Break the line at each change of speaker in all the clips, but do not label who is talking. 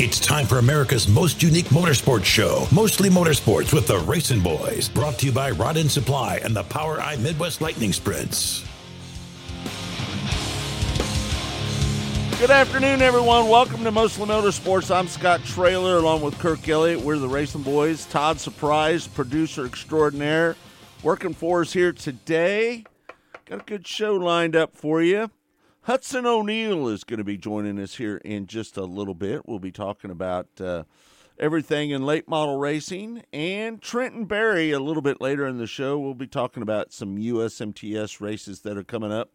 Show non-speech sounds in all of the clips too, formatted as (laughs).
It's time for America's most unique motorsports show, Mostly Motorsports with the Racing Boys, brought to you by Rod End Supply and the POWRi Midwest Lightning Sprints.
Good afternoon, everyone. Welcome to Mostly Motorsports. I'm Scott Traylor along with Kirk Elliott. We're the Racing Boys. Todd Surprise, producer extraordinaire, working for us here today. Got a good show lined up for you. Hudson O'Neal is going to be joining us here in just a little bit. We'll be talking about uh, everything in late model racing. And Trenton Berry, a little bit later in the show, we'll be talking about some USMTS races that are coming up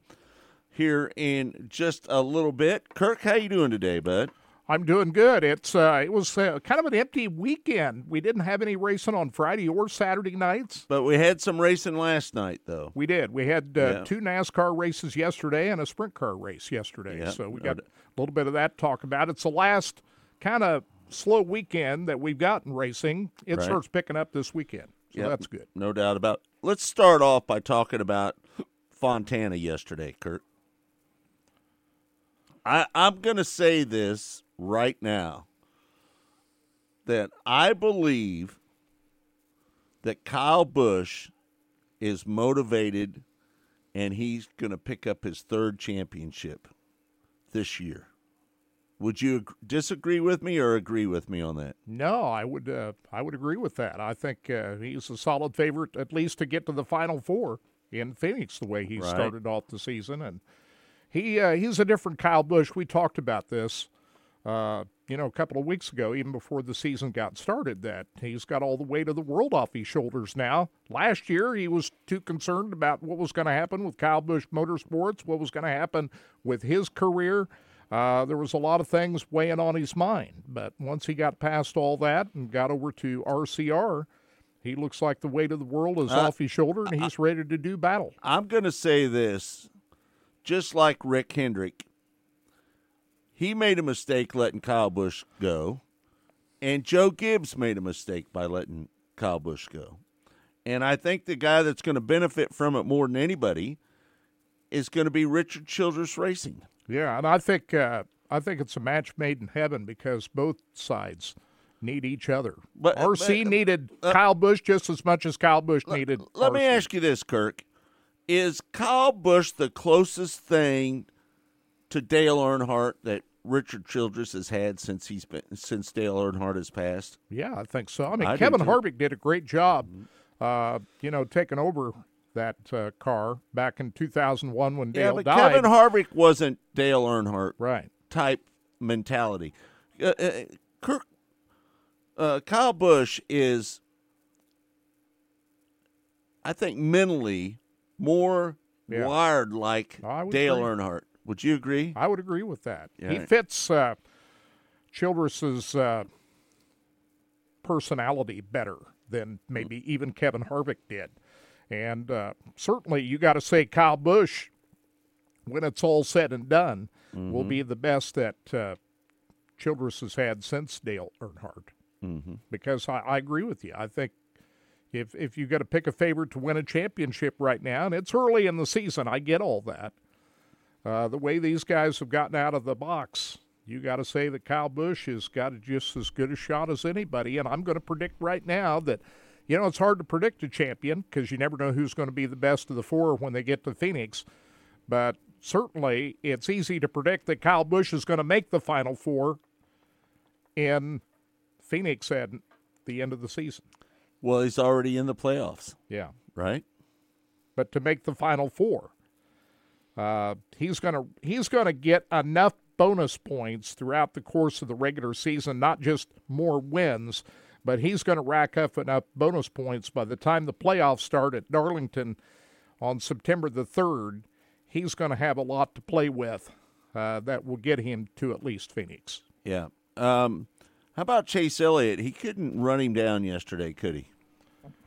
here in just a little bit. Kirk, how you doing today, bud?
I'm doing good. It's uh, it was uh, kind of an empty weekend. We didn't have any racing on Friday or Saturday nights.
But we had some racing last night, though.
We did. We had uh, yeah. two NASCAR races yesterday and a sprint car race yesterday. Yeah. So we got a little bit of that to talk about. It's the last kind of slow weekend that we've gotten racing. It right. starts picking up this weekend. So yep. that's good.
No doubt about. It. Let's start off by talking about Fontana yesterday, Kirk. I, I'm going to say this right now that I believe that Kyle Busch is motivated and he's going to pick up his third championship this year. Would you disagree with me or agree with me on that?
No, I would. Uh, I would agree with that. I think uh, he's a solid favorite, at least to get to the final four in Phoenix, the way he right. started off the season, and he uh, he's a different Kyle Busch. We talked about this uh, you know, a couple of weeks ago, even before the season got started, that he's got all the weight of the world off his shoulders now. Last year, he was too concerned about what was going to happen with Kyle Busch Motorsports, what was going to happen with his career. Uh, there was a lot of things weighing on his mind. But once he got past all that and got over to RCR, he looks like the weight of the world is uh, off his shoulder and he's ready to do battle.
I'm going to say this just like Rick Hendrick he made a mistake letting Kyle Busch go, and Joe Gibbs made a mistake by letting Kyle Busch go. And I think the guy that's going to benefit from it more than anybody is going to be Richard Childress Racing.
Yeah, and I think uh, I think it's a match made in heaven because both sides need each other. But RC but, needed uh, Kyle Busch just as much as Kyle Busch needed.
Let
RC.
me ask you this, Kirk: Is Kyle Busch the closest thing to Dale Earnhardt that Richard Childress has had since he's been since Dale Earnhardt has passed?
Yeah, I think so. I mean, I Kevin Harvick did a great job, mm-hmm. uh, you know, taking over that uh, car back in 2001 when Dale
yeah, but
died.
Kevin Harvick wasn't Dale Earnhardt
right
type mentality. Uh, uh Kirk, uh, Kyle Busch is, I think, mentally more yeah. wired like Dale. Earnhardt. Would you agree?
I would agree with that. Yeah. He fits uh, Childress's uh, personality better than maybe even Kevin Harvick did. And uh, certainly, you got to say Kyle Busch, when it's all said and done, mm-hmm. will be the best that uh, Childress has had since Dale Earnhardt. Mm-hmm. Because I, I agree with you. I think if if you got to pick a favorite to win a championship right now, and it's early in the season, I get all that. Uh, the way these guys have gotten out of the box, you got to say that Kyle Busch has got just as good a shot as anybody. And I'm going to predict right now that, you know, it's hard to predict a champion because you never know who's going to be the best of the four when they get to Phoenix. But certainly, it's easy to predict that Kyle Busch is going to make the Final Four in Phoenix at the end of the season.
Well, he's already in the playoffs.
Yeah.
Right?
But to make the Final Four, uh, he's gonna he's gonna get enough bonus points throughout the course of the regular season, not just more wins, but he's going to rack up enough bonus points by the time the playoffs start at Darlington on September the third. He's going to have a lot to play with uh, that will get him to at least Phoenix.
Yeah. Um, how about Chase Elliott? He couldn't run him down yesterday, could he?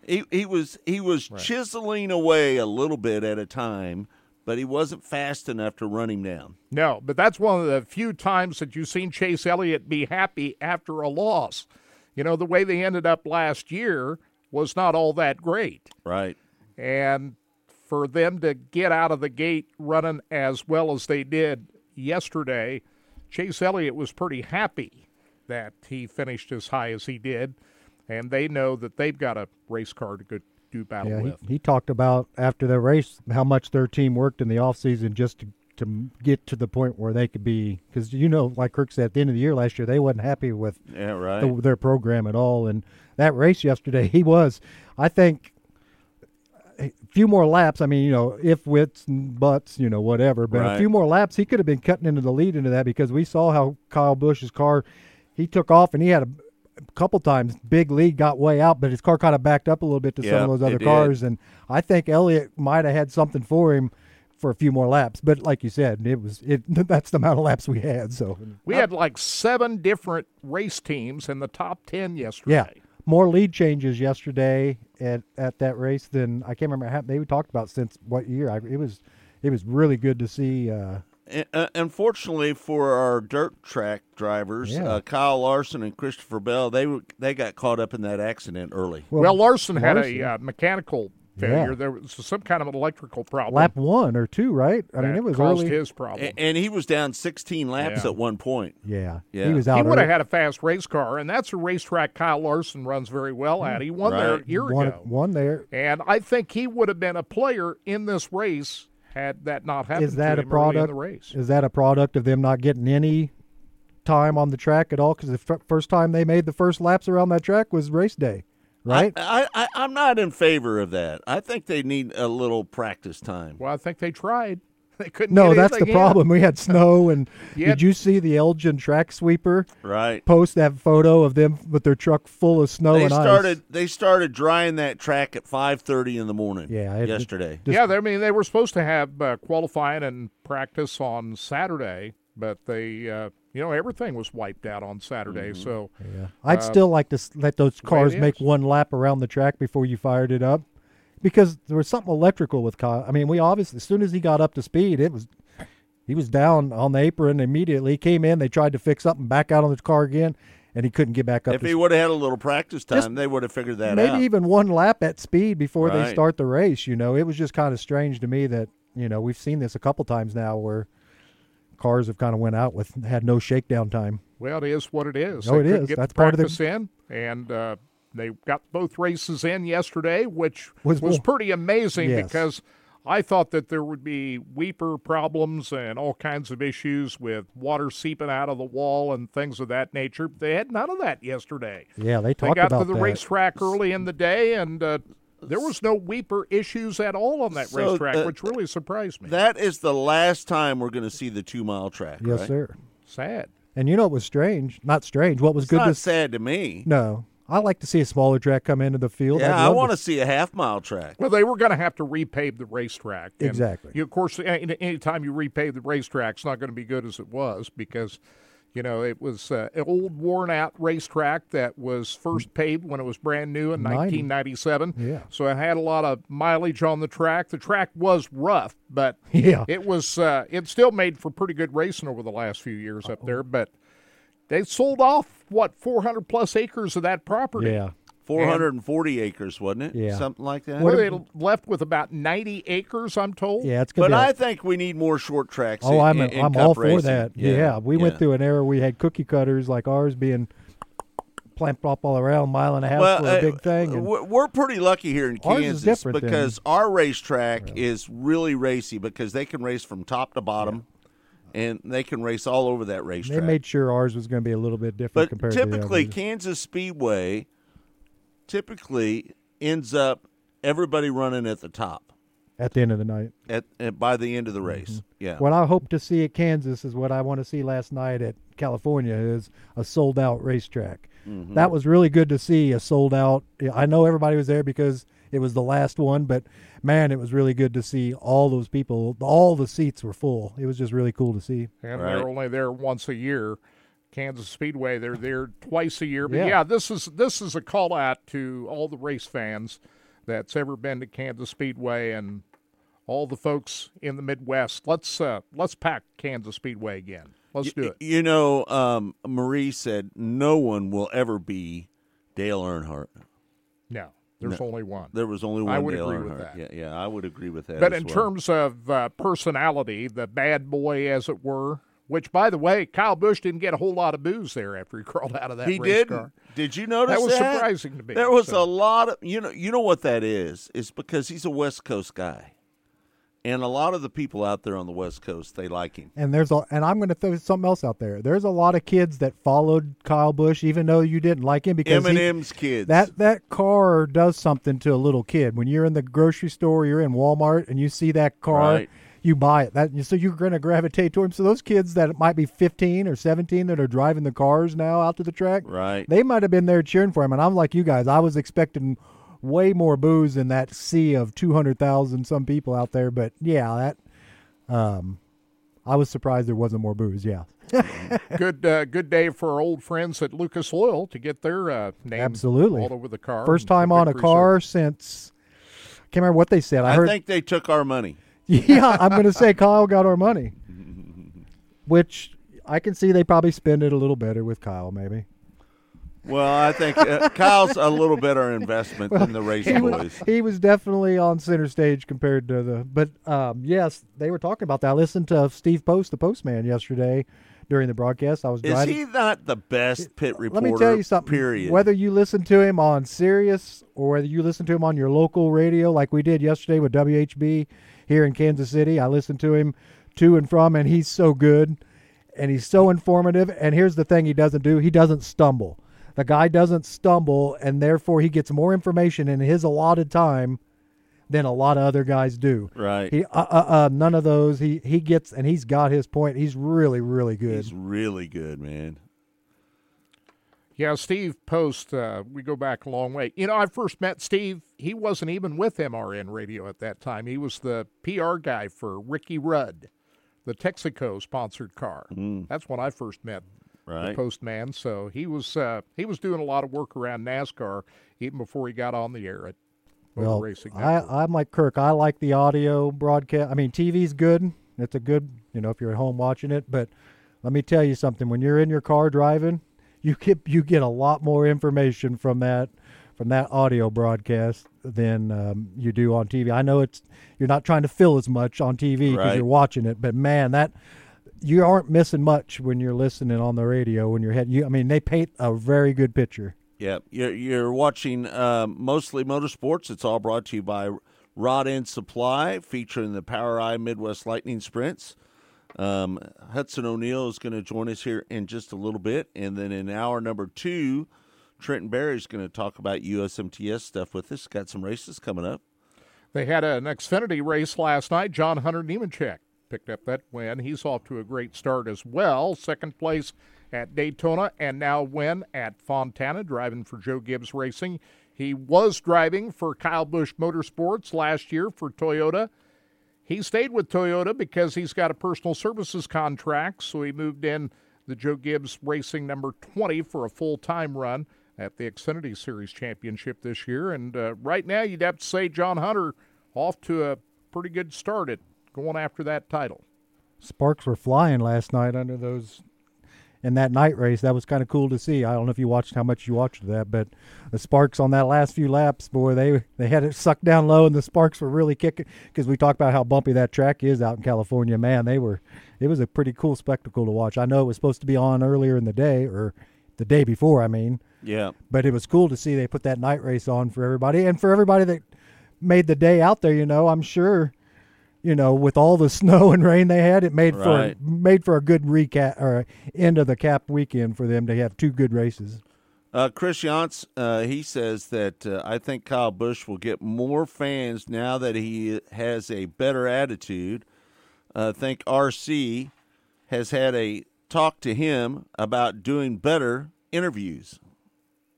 He he was he was right. chiseling away a little bit at a time but he wasn't fast enough to run him down.
No, but that's one of the few times that you've seen Chase Elliott be happy after a loss. You know, the way they ended up last year was not all that great.
Right.
And for them to get out of the gate running as well as they did yesterday, Chase Elliott was pretty happy that he finished as high as he did, and they know that they've got a race car to go do battle
Yeah, he,
with.
he talked about after the race how much their team worked in the off season just to to get to the point where they could be because you know like Kirk said at the end of the year last year they wasn't happy with
Yeah, right.
the, their program at all and that race yesterday (laughs) he was I think a few more laps I mean you know if wits and buts you know whatever but
Right.
a few more laps he could have been cutting into the lead into that because we saw how Kyle Busch's car he took off and he had a a couple times big lead got way out but his car kind of backed up a little bit to some of those
it
other
did.
cars and I think Elliott might have had something for him for a few more laps. But like you said, it was it. (laughs) That's the amount of laps we had. So
We had like seven different race teams in the top ten yesterday.
yeah, more lead changes yesterday at at that race than I can't remember. How, they talked about since what year. I, it was it was really good to see. Uh,
unfortunately for our dirt track drivers,
Yeah.
uh, Kyle Larson and Christopher Bell, they were, they got caught up in that accident early.
Well, Larson had a uh, mechanical failure.
Yeah.
There was some kind of an electrical problem.
lap one or two, right? I mean, it was
caused
early.
his problem.
A- and he was down 16 laps
Yeah.
at one point.
yeah,
Yeah.
he was out.
he would have had a fast race car, and that's a racetrack Kyle Larson runs very well at. He won there a year
one,
ago,
one there.
and I think he would have been a player in this race had that not happened.
Is that
to
a
him early
product?
the race?
Is that a product of them not getting any time on the track at all? Because the f- first time they made the first laps around that track was race day, right?
I, I, I'm not in favor of that. I think they need a little practice time.
Well, I think they tried. (laughs) They couldn't.
no,
get
that's the problem. We had snow, (laughs) and
Yeah.
did you see the Elgin track sweeper
Right.
post that photo of them with their truck full of snow
They
and
started
ice?
they started drying that track at 5:30 in the morning.
Yeah, it-
yesterday.
Just-
yeah, they, I mean they were supposed to have uh, qualifying and practice on Saturday, but they, uh, you know, everything was wiped out on Saturday.
Mm-hmm.
So
Yeah. I'd still like to let those cars make one lap around the track before you fired it up, because there was something electrical with Kyle. I mean, we obviously as soon as he got up to speed, it was he was down on the apron immediately. He came in, they tried to fix up and back out on the car again, and he couldn't get back up.
If he would have had a little practice time,
Just
they would have figured that
maybe
out.
even one lap at speed before they start the race. You know, it was just kind of strange to me that you know we've seen this a couple times now where cars have kind of went out with had no shakedown time.
Well, it is what it is.
Oh,
they
it.
Get
That's
the
part of the-
practice in, and uh, they got both races in yesterday, which
Was-
was, pretty amazing
Yes.
because I thought that there would be weeper problems and all kinds of issues with water seeping out of the wall and things of that nature. They had none of that yesterday.
Yeah, they talked about They
got
about
to the
that.
racetrack early in the day, and uh, there was no weeper issues at all on that
So,
racetrack,
uh,
which really surprised me.
That is the last time we're going to see the two mile track.
Yes,
right?
sir.
Sad.
And you know what was strange? Not strange. What was
It's
good
not
to
sad to me.
No, I like to see a smaller track come into the field. I'd
Yeah, I want to see a half mile track.
Well, they were going to have to repave the racetrack. And
Exactly.
You, of course, any anytime you repave the racetrack, it's not going to be good as it was because, you know, it was uh, an old, worn-out racetrack that was first paved when it was brand new in
90.
1997.
Yeah.
So it had a lot of mileage on the track. The track was rough, but (laughs)
Yeah.
it was. Uh, it still made for pretty good racing over the last few years up there. But they sold off what 400 plus acres of that property.
Yeah.
440 acres, wasn't it?
Yeah.
Something like that.
Well, they left with about 90 acres, I'm told.
Yeah, it's
But
be. a-
I think we need more short tracks.
oh,
in-
I'm
in, in
I'm
cup
all for
racing.
that. Yeah, we went through an era we had cookie cutters like ours being plamped up all around, mile and a half
Well,
for a
uh,
big thing. And,
we're we're pretty lucky here in Kansas
different than-
because our racetrack is really racy because they can race from top to bottom, and they can race all over that racetrack.
they made sure ours was going to be a little bit different
but
compared
typically,
to the.
Kansas Speedway typically ends up everybody running at the top
at the end of the night.
at, at by the end of the
Mm-hmm.
race. Yeah.
What I hope to see at Kansas is what I want to see last night at California is a sold out racetrack.
Mm-hmm.
That was really good to see a sold out. I know everybody was there because it was the last one, but man, it was really good to see all those people. All the seats were full. It was just really cool to see.
and
Right.
they're only there once a year. Kansas Speedway, they're there twice a year. But
Yeah.
yeah. this is this is a call out to all the race fans that's ever been to Kansas Speedway and all the folks in the Midwest. Let's uh, let's pack Kansas Speedway again. Let's do it.
You know, um, Marie said no one will ever be Dale Earnhardt.
No, there's only one.
There was only one
I would
Dale
agree with that.
Yeah, yeah, I would agree with that.
But in
well.
terms of uh, personality, the bad boy, as it were, Which, by the way, Kyle Busch didn't get a whole lot of booze there after he (laughs) crawled out of that
He
race
did.
car.
Did you notice
That was surprising to me,
There was
so.
a lot of you know you know what that is. It's because he's a West Coast guy, and a lot of the people out there on the West Coast they like him.
And there's a, and I'm going to throw something else out there. There's a lot of kids that followed Kyle Busch, even though you didn't like him because he-
M&M's kids.
that that car does something to a little kid. When you're in the grocery store, you're in Walmart, and you see that car,
Right.
you buy it. That so you're going to gravitate to him. So those kids that might be 15 or 17 that are driving the cars now out to the track,
Right.
They might have been there cheering for him. And I'm like you guys, I was expecting way more booze in that sea of 200,000 some people out there. But yeah, that um, I was surprised there wasn't more booze. Yeah, (laughs)
good, uh, good day for our old friends at Lucas Oil to get their uh, name
Absolutely.
all over the car.
first time on a
victory
car since. I Can't remember what they said. I,
I
heard
think they took our money. (laughs)
Yeah, I'm going to say Kyle got our money, (laughs) which I can see they probably spend it a little better with Kyle, maybe.
Well, I think uh, Kyle's a little better investment than the Racing
He was,
Boys.
he was definitely on center stage compared to the. But um, yes, they were talking about that. I listened to Steve Post, the postman, yesterday during the broadcast. I was
Is
driving.
he not the best pit reporter?
Let me tell you something.
Period.
Whether you listen to him on Sirius or whether you listen to him on your local radio, like we did yesterday with WHB here in Kansas City, I listened to him to and from, and he's so good and he's so informative. And here's the thing he doesn't do he doesn't stumble. The guy doesn't stumble, and therefore he gets more information in his allotted time than a lot of other guys do.
Right.
He, uh, uh, uh, none of those. He he gets, and he's got his point. He's really, really good.
He's really good, man.
Yeah, Steve Post, uh, we go back a long way. You know, I first met Steve. He wasn't even with MRN Radio at that time. He was the PR guy for Ricky Rudd, the Texaco sponsored car. That's when I first met the
Mm.
Postman. So he was uh, he was doing a lot of work around NASCAR even before he got on the air at Motor
Well,
Racing
I, I'm like Kirk. I like the audio broadcast. I mean, TV's good. It's a good, you know, if you're at home watching it. But let me tell you something. When you're in your car driving, you get you get a lot more information from that from that audio broadcast than um, you do on TV. I know it's you're not trying to fill as much on TV because
Right.
you're watching it, but man, that you aren't missing much when you're listening on the radio when you're head. You, I mean, they paint a very good picture.
Yeah, you're, you're watching um, mostly motorsports. It's all brought to you by Rod End Supply, featuring the POWRi Midwest Lightning Sprints. Um, Hudson O'Neal is going to join us here in just a little bit, and then in hour number two, Trenton Berry is going to talk about USMTS stuff with us. Got some races coming up.
They had an Xfinity race last night. John Hunter Nemechek picked up that win. He's off to a great start as well. Second place at Daytona and now win at Fontana, driving for Joe Gibbs Racing. He was driving for Kyle Busch Motorsports last year for Toyota. He stayed with Toyota because he's got a personal services contract, so he moved in the Joe Gibbs Racing number 20 for a full time run at the Xfinity Series Championship this year. And uh, right now, you'd have to say John Hunter off to a pretty good start at going after that title.
sparks were flying last night under those in that night race. That was kind of cool to see. I don't know if you watched how much you watched that, but the sparks on that last few laps, boy, they they had it sucked down low, and the sparks were really kicking. Because we talked about how bumpy that track is out in California. Man, they were. It was a pretty cool spectacle to watch. I know it was supposed to be on earlier in the day, or the day before. I mean,
Yeah,
but it was cool to see they put that night race on for everybody and for everybody that made the day out there. You know, I'm sure, you know, with all the (laughs) snow and rain they had, it made
Right.
for made for a good recap or end of the cap weekend for them to have two good races.
Uh, Chris Yance, uh, he says that uh, I think Kyle Busch will get more fans now that he has a better attitude. Uh, I think RC has had a talk to him about doing better interviews.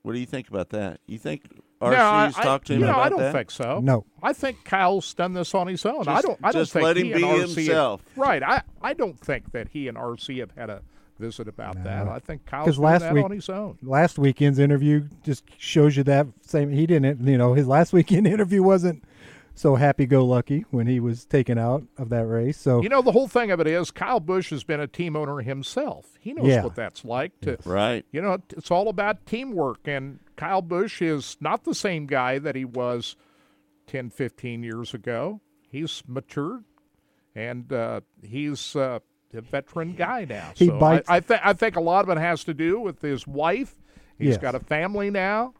What do you think about that? You think RC's
No, I- I-
talked to him
you know,
about
I don't
that?
think so.
No.
I think Kyle's done this on his own. I don't. I don't
just
think
let him
he
be
and RC have-
himself.
right. I, I don't think that he and RC have had a visit about that. I think Kyle's done
last
that
week-
on his own.
Last weekend's interview just shows you that same. He didn't, you know, his last (laughs) weekend interview wasn't so happy-go-lucky when he was taken out of that race. So
You know, the whole thing of it is Kyle Busch has been a team owner himself. He knows
Yeah.
what that's like to
Right.
you know, it's all about teamwork. And Kyle Busch is not the same guy that he was 10, 15 years ago. He's matured and uh, he's uh, a veteran guy now.
He
so
bites-
I, I, th- I think a lot of it has to do with his wife. He's
Yes.
got a family now.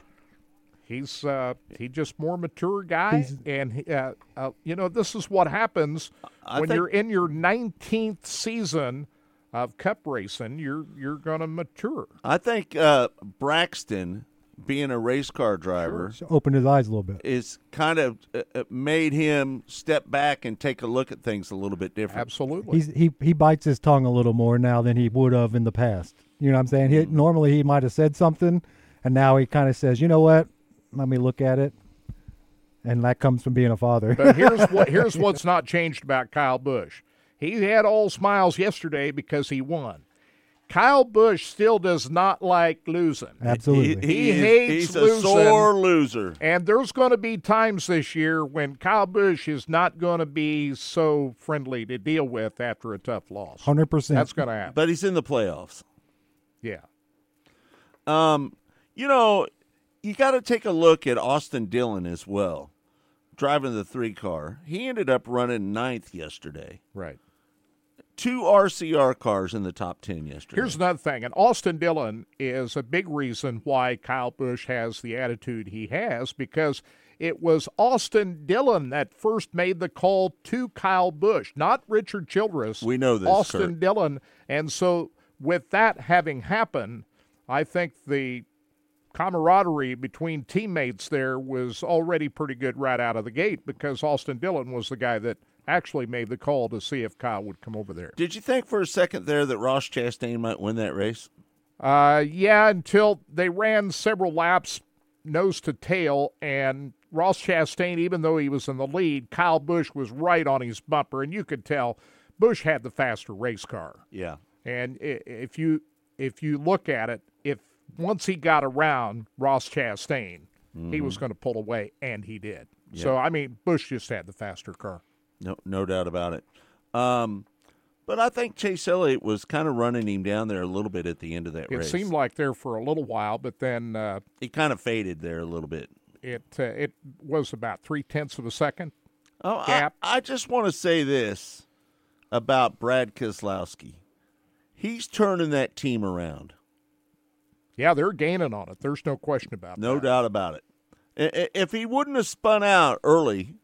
He's uh, he just more mature guy,
He's-
and he, uh, uh, you know this is what happens
I
when
think-
you're in your 19th season of cup racing. You're you're going to mature.
I think uh, Brexton, being a race car driver,
So opened his eyes a little bit.
It's kind of uh, uh, made him step back and take a look at things a little bit different.
Absolutely.
He's he he bites his tongue a little more now than he would have in the past. You know what I'm saying? He, normally he might have said something, and now he kind of says, "You know what? Let me look at it." And that comes from being a father.
But here's what here's (laughs) what's not changed about Kyle Busch. He had all smiles yesterday because he won. Kyle Busch still does not like losing.
Absolutely.
He
is-
hates
He's a
losing.
sore loser.
And there's going to be times this year when Kyle Busch is not going to be so friendly to deal with after a tough loss.
Hundred percent.
That's going to happen.
But he's in the playoffs.
Yeah.
Um, you know, you got to take a look at Austin Dillon as well, driving the three car. He ended up running ninth yesterday.
Right.
Two RCR cars in the top ten yesterday.
Here's another thing, and Austin Dillon is a big reason why Kyle Busch has the attitude he has because it was Austin Dillon that first made the call to Kyle Busch, not Richard Childress.
We know this,
Austin
Kirk.
Dillon, and so with that having happened, I think the camaraderie between teammates there was already pretty good right out of the gate because Austin Dillon was the guy that actually made the call to see if Kyle would come over there.
Did you think for a second there that Ross Chastain might win that race?
Uh, yeah, until they ran several laps nose to tail, and Ross Chastain, even though he was in the lead, Kyle Busch was right on his bumper, and you could tell Busch had the faster race car.
Yeah.
And if you if you look at it, if once he got around Ross Chastain, he was going to pull away, and he did. So I mean, Busch just had the faster car.
No, no doubt about it. Um, but I think Chase Elliott was kind of running him down there a little bit at the end of that
It
race.
seemed like there for a little while, but then uh,
he kind of faded there a little bit.
it uh, it was about three tenths of a second.
Oh, I,
Gap.
I just want to say this about Brad Keselowski. He's turning that team around.
Yeah, they're gaining on it. There's no question about it.
No
that.
doubt about it. I- I- If he wouldn't have spun out early,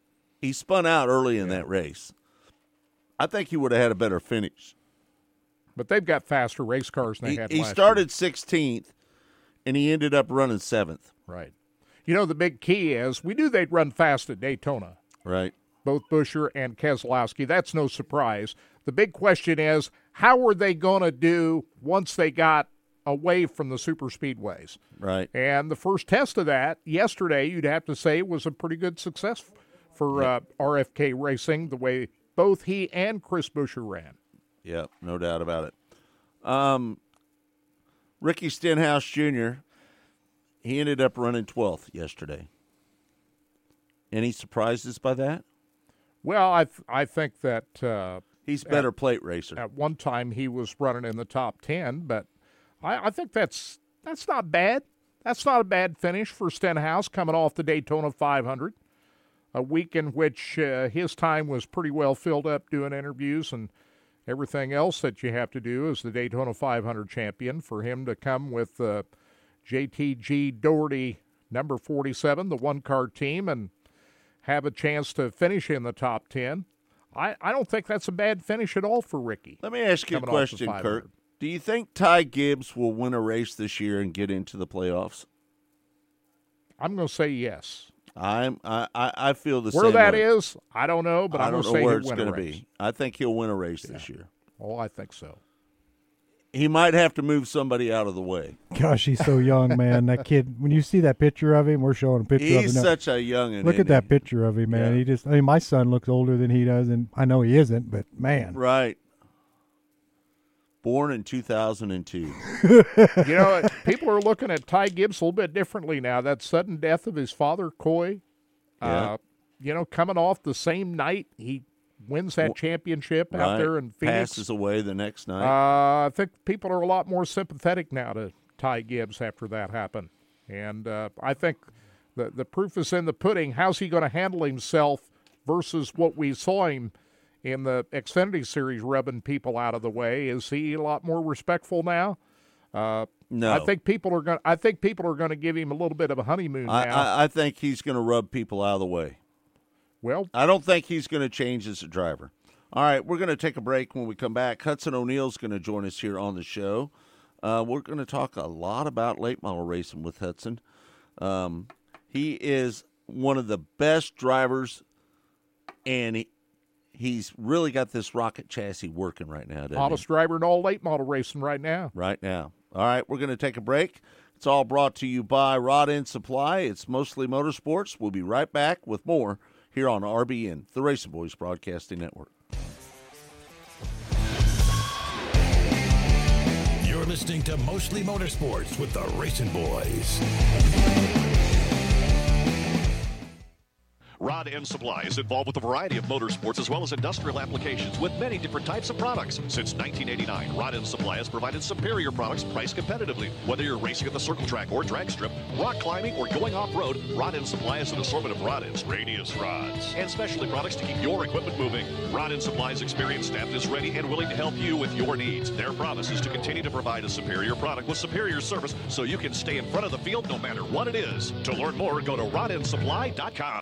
he spun out early in that race. I think he would have had a better finish.
But they've got faster race cars than they
He,
had
he started 16th, and he ended up running seventh.
Right. You know, the big key is we knew they'd run fast at Daytona,
Right.
both Buescher and Keselowski. That's no surprise. The big question is how were they going to do once they got away from the super speedways?
Right.
And the first test of that yesterday, you'd have to say, was a pretty good success for uh, RFK Racing, the way both he and Chris Buescher ran.
Yeah, no doubt about it. Um, Ricky Stenhouse Jr. He ended up running 12th yesterday. Any surprises by that?
Well, I th- I think that uh,
He's better plate racer.
at one time he was running in the top ten, but I, I think that's that's not bad. That's not a bad finish for Stenhouse coming off the Daytona 500, a week in which uh, his time was pretty well filled up doing interviews and everything else that you have to do as the Daytona 500 champion. For him to come with uh, JTG Doherty number 47, the one car team, and have a chance to finish in the top 10. I, I don't think that's a bad finish at all for Ricky.
Let me ask you a
Coming off the
question, Kirk. Do you think Ty Gibbs will win a race this year and get into the playoffs?
I'm going to say yes.
I'm I, I, I feel the
Where
same
that
way.
is, I don't know, but
I
I'm
don't know
say
where it's going to be. I think he'll win a race this year.
Oh, I think so.
He might have to move somebody out of the way.
Gosh, he's so young, man. That kid. When you see that picture of him, we're showing a picture
He's
of him. now.
such a young.
Look at that picture of him, man.
Yeah.
He just. I mean, my son looks older than he does, and I know he isn't, but man,
Right. Born in 2002. (laughs)
you know, people are looking at Ty Gibbs a little bit differently now. That sudden death of his father, Coy,
Yeah.
uh, you know, coming off the same night he wins that championship out there in Phoenix.
Passes away the next night.
Uh, I think people are a lot more sympathetic now to Ty Gibbs after that happened, and uh, I think the the proof is in the pudding. How's he going to handle himself versus what we saw him in the Xfinity Series rubbing people out of the way. Is he a lot more respectful now? Uh,
No.
I think people are going. I think people are going to give him a little bit of a honeymoon
I,
now.
I, I think he's going to rub people out of the way.
well,
I don't think he's going to change as a driver. All right, we're going to take a break. When we come back, Hudson O'Neal's going to join us here on the show. Uh, we're going to talk a lot about late model racing with Hudson. Um, he is one of the best drivers, and he, he's really got this rocket chassis working right now. doesn't he?
hottest driver in all late model racing right now.
right now. All right, we're going to take a break. It's all brought to you by Rod End Supply. It's mostly motorsports. We'll be right back with more here on RBN, the Racing Boys Broadcasting Network.
You're listening to Mostly Motorsports with the Racing Boys.
Rod End Supply is involved with a variety of motorsports as well as industrial applications with many different types of products. Since 1989, Rod End Supply has provided superior products priced competitively. Whether you're racing at the circle track or drag strip, rock climbing, or going off-road, Rod End Supply has an assortment of rod ends, radius rods, and specialty products to keep your equipment moving. Rod End Supply's experienced staff is ready and willing to help you with your needs. Their promise is to continue to provide a superior product with superior service so you can stay in front of the field no matter what it is. To learn more, go to rodendsupply.com.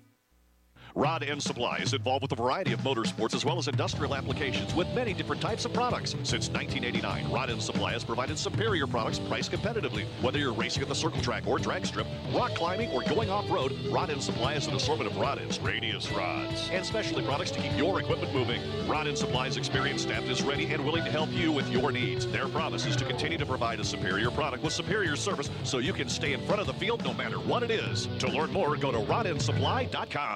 Rod End Supply is involved with a variety of motorsports as well as industrial applications with many different types of products. Since 1989, Rod End Supply has provided superior products priced competitively. Whether you're racing at the circle track or drag strip, rock climbing, or going off-road, Rod End Supply has an assortment of rod ends, radius rods, and specialty products to keep your equipment moving. Rod End Supply's experienced staff is ready and willing to help you with your needs. Their promise is to continue to provide a superior product with superior service so you can stay in front of the field no matter what it is. To learn more, go to rodendsupply.com.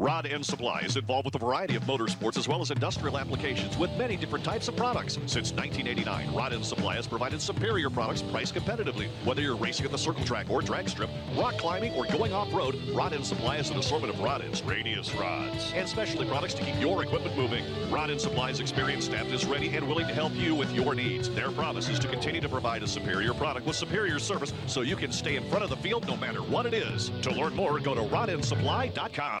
Rod End Supply is involved with a variety of motorsports as well as industrial applications with many different types of products. Since 1989, Rod End Supply has provided superior products priced competitively. Whether you're racing at the circle track or drag strip, rock climbing, or going off-road, Rod End Supply has an assortment of rod ends, radius rods, and specialty products to keep your equipment moving. Rod End Supply's experienced staff is ready and willing to help you with your needs. Their promise is to continue to provide a superior product with superior service so you can stay in front of the field no matter what it is. To learn more, go to rodendsupply.com.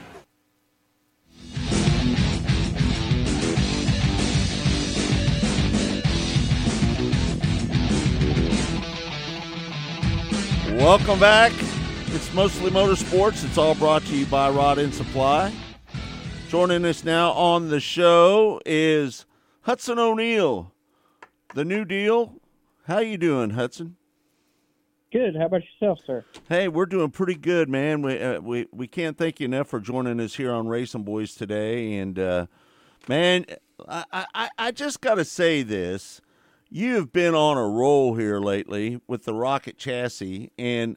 Welcome back. It's mostly motorsports. It's all brought to you by Rod End Supply. Joining us now on the show is Hudson O'Neal. The New Deal. How you doing, Hudson?
Good. How about yourself, sir?
Hey, we're doing pretty good, man. We uh, we we can't thank you enough for joining us here on Racing Boys today. And uh, man, I, I I just got to say this: you have been on a roll here lately with the Rocket chassis, and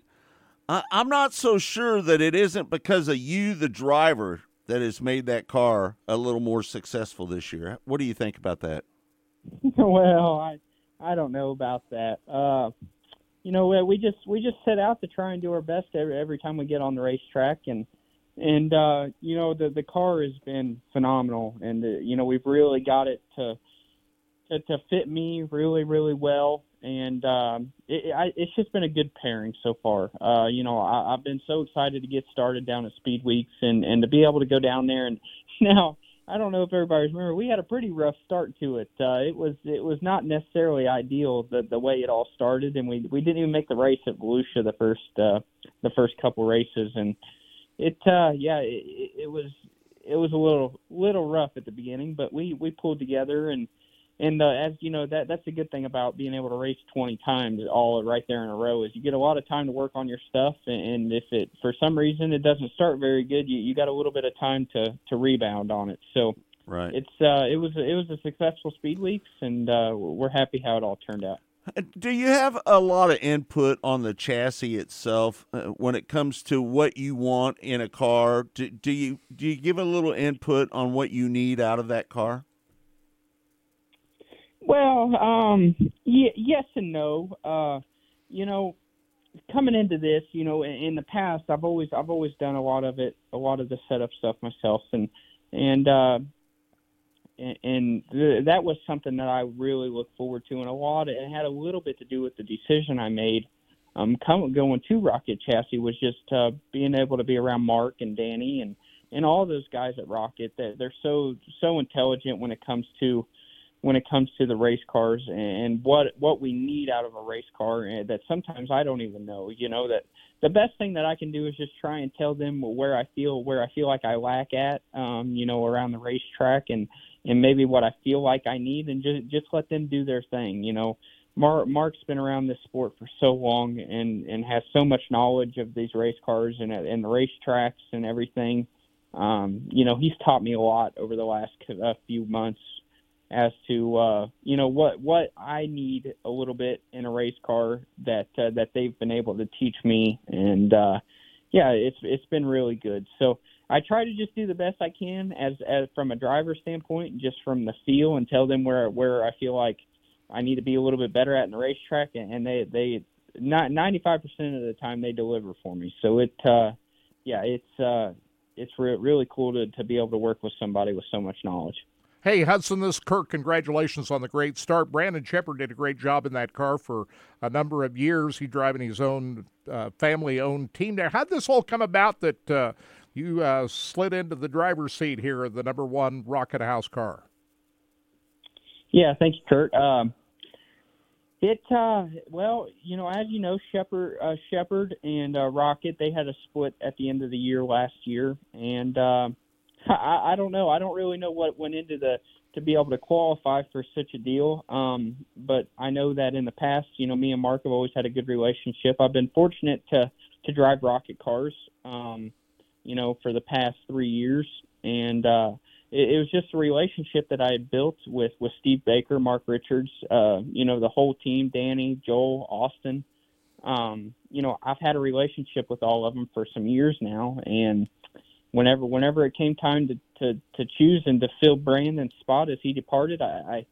I, I'm not so sure that it isn't because of you, the driver, that has made that car a little more successful this year. What do you think about that? (laughs)
well, I I don't know about that. Uh, you know, we just we just set out to try and do our best every every time we get on the racetrack, and and uh, you know the the car has been phenomenal, and uh, you know we've really got it to to, to fit me really really well, and um, it, I, it's just been a good pairing so far. Uh, you know, I, I've been so excited to get started down at Speed Weeks, and and to be able to go down there and (laughs) now I don't know if everybody remember. We had a pretty rough start to it. Uh, it was it was not necessarily ideal the the way it all started, and we we didn't even make the race at Volusia the first uh, the first couple races, and it uh, yeah it, it was it was a little little rough at the beginning, but we we pulled together and and uh, as you know that that's a good thing about being able to race 20 times all right there in a row is you get a lot of time to work on your stuff and if it for some reason it doesn't start very good you you got a little bit of time to to rebound on it so
Right.
it's uh it was it was a successful speed weeks and uh we're happy how it all turned out
Do you have a lot of input on the chassis itself uh, when it comes to what you want in a car? Do, do you do you give a little input on what you need out of that car?
Well, um, y- yes and no. Uh, you know, coming into this, you know, in, in the past, I've always I've always done a lot of it, a lot of the setup stuff myself, and and uh, and, and th- that was something that I really look forward to, and a lot. It had a little bit to do with the decision I made. Um, coming going to Rocket Chassis was just uh, being able to be around Mark and Danny and and all those guys at Rocket. That they're so so intelligent when it comes to when it comes to the race cars and what what we need out of a race car and that sometimes I don't even know you know that the best thing that I can do is just try and tell them where I feel where I feel like I lack at um you know around the racetrack and and maybe what I feel like I need and just just let them do their thing you know. Mark Mark's been around this sport for so long and and has so much knowledge of these race cars and and the racetracks and everything. Um you know he's taught me a lot over the last uh, few months as to uh, you know what what I need a little bit in a race car that uh, that they've been able to teach me, and uh, yeah, it's it's been really good. So I try to just do the best I can as as from a driver standpoint, just from the feel, and tell them where where I feel like I need to be a little bit better at in the racetrack, and, and they they not ninety five percent of the time they deliver for me. So it uh, yeah, it's uh, it's re- really cool to to be able to work with somebody with so much knowledge.
Hey, Hudson, this is Kirk. Congratulations on the great start. Brandon Sheppard did a great job in that car for a number of years. He driving his own uh, family-owned team there. How'd this all come about that uh, you uh, slid into the driver's seat here of the number one Rocket House car?
Yeah, thank you, Kirk. Um, it uh, well, you know, as you know, Sheppard, uh, and uh, Rocket, they had a split at the end of the year last year, and uh, (laughs) I, I don't know. I don't really know what went into the to be able to qualify for such a deal. Um, but I know that in the past, you know, me and Mark have always had a good relationship. I've been fortunate to to drive rocket cars, um, you know, for the past three years, and uh, it, it was just a relationship that I had built with with Steve Baker, Mark Richards, uh, you know, the whole team, Danny, Joel, Austin. Um, you know, I've had a relationship with all of them for some years now, and whenever whenever it came time to to, to choose and to fill Brandon's spot as he departed, I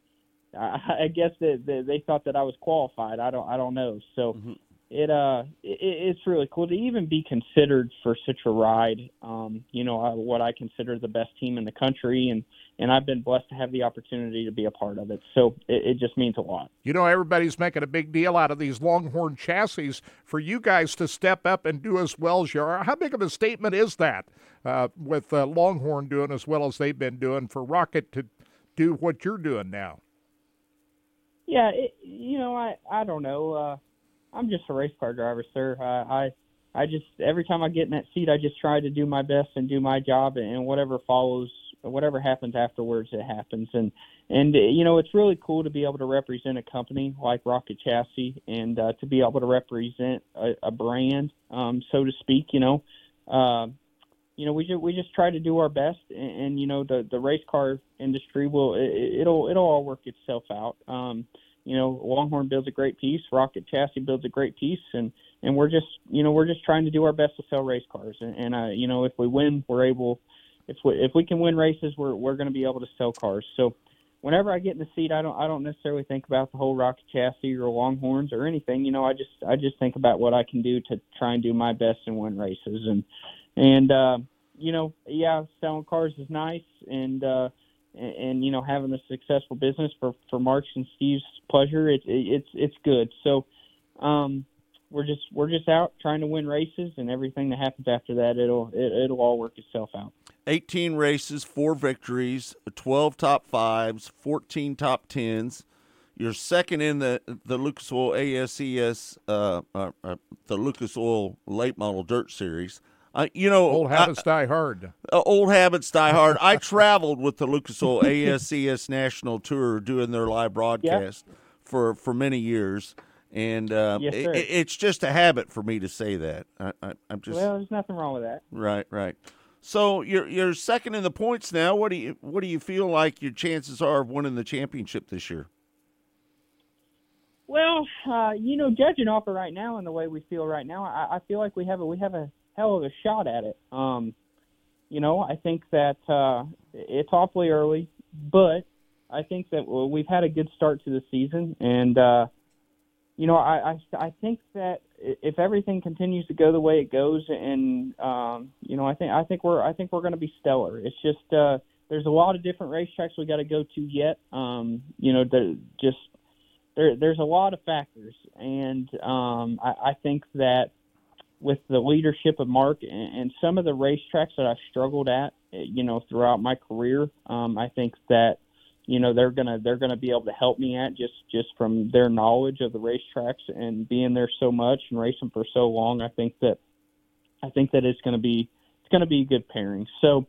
I, I (laughs) guess that they, they thought that I was qualified. I don't I don't know. So mm-hmm. It uh it, it's really cool to even be considered for such a ride. Um, you know uh, what I consider the best team in the country, and and I've been blessed to have the opportunity to be a part of it. So it, it just means a lot.
You know, everybody's making a big deal out of these Longhorn chassis. For you guys to step up and do as well as you are, how big of a statement is that uh, with uh, Longhorn doing as well as they've been doing for Rocket to do what you're doing now?
Yeah, it, you know, I I don't know. Uh, I'm just a race car driver, sir. I, I I just every time I get in that seat, I just try to do my best and do my job, and whatever follows whatever happens afterwards, it happens. And and you know, it's really cool to be able to represent a company like Rocket Chassis and uh, to be able to represent a, a brand, um, so to speak. You know, uh, you know, we just we just try to do our best, and, and you know, the the race car industry will it, it'll it'll all work itself out. Um, you know, Longhorn builds a great piece, Rocket Chassis builds a great piece, and and we're just you know we're just trying to do our best to sell race cars, and, and uh, you know if we win, we're able. If we if we can win races, we're we're going to be able to sell cars. So whenever I get in the seat, I don't I don't necessarily think about the whole Rocket Chassis or Longhorns or anything. You know, I just I just think about what I can do to try and do my best and win races, and and uh, you know, yeah, selling cars is nice, and uh, and, you know having a successful business for for Mark's and Steve's pleasure, it's it's it's good. So. Um, we're just we're just out trying to win races, and everything that happens after that, it'll it, it'll all work itself out.
18 races, four victories, 12 top fives, 14 top tens. You're second in the the Lucas Oil ASCS, uh, uh, uh, the Lucas Oil Late Model Dirt Series. Uh, you know,
Old habits die hard.
Uh, old habits die hard. I traveled with the Lucas Oil ASCS National Tour doing their live broadcast for for many years, and uh,
Yes,
it,
sir.
it- it's just a habit for me to say that. I, I, I'm just
well, there's nothing wrong with that.
Right, right. So you're you're second in the points now. What do you what do you feel like your chances are of winning the championship this year?
Well, uh, you know, judging off of right now and the way we feel right now, I, I feel like we have a we have a hell of a shot at it. Um, you know, I think that uh, it's awfully early, but I think that we've had a good start to the season, and uh, you know, I, I I think that if everything continues to go the way it goes, and um, you know, I think I think we're I think we're going to be stellar. It's just uh, there's a lot of different racetracks we got to go to yet. Um, you know, the, just there, there's a lot of factors, and um, I, I think that with the leadership of Mark and, some of the racetracks that I've struggled at, you know, throughout my career, um, I think that you know they're gonna they're gonna be able to help me at just just from their knowledge of the racetracks and being there so much and racing for so long. I think that I think that it's gonna be it's gonna be a good pairing. So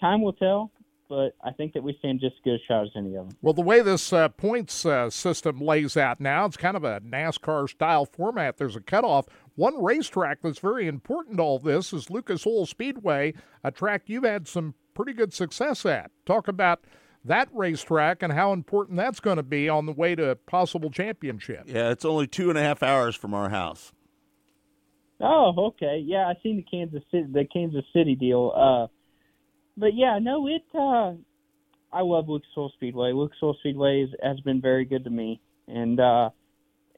time will tell, but I think that we stand just as good a shot as any of them.
Well, the way this uh, points uh, system lays out now, it's kind of a NASCAR style format. There's a cutoff. One racetrack that's very important to all this is Lucas Oil Speedway, a track you've had some pretty good success at. Talk about that racetrack and how important that's going to be on the way to a possible championship.
Yeah, it's only two and a half hours from our house.
Oh, okay. Yeah, I seen the Kansas City the Kansas City deal. Uh but yeah, no, it uh I love Lucas Oil Speedway. Lucas Oil Speedway is, has been very good to me and uh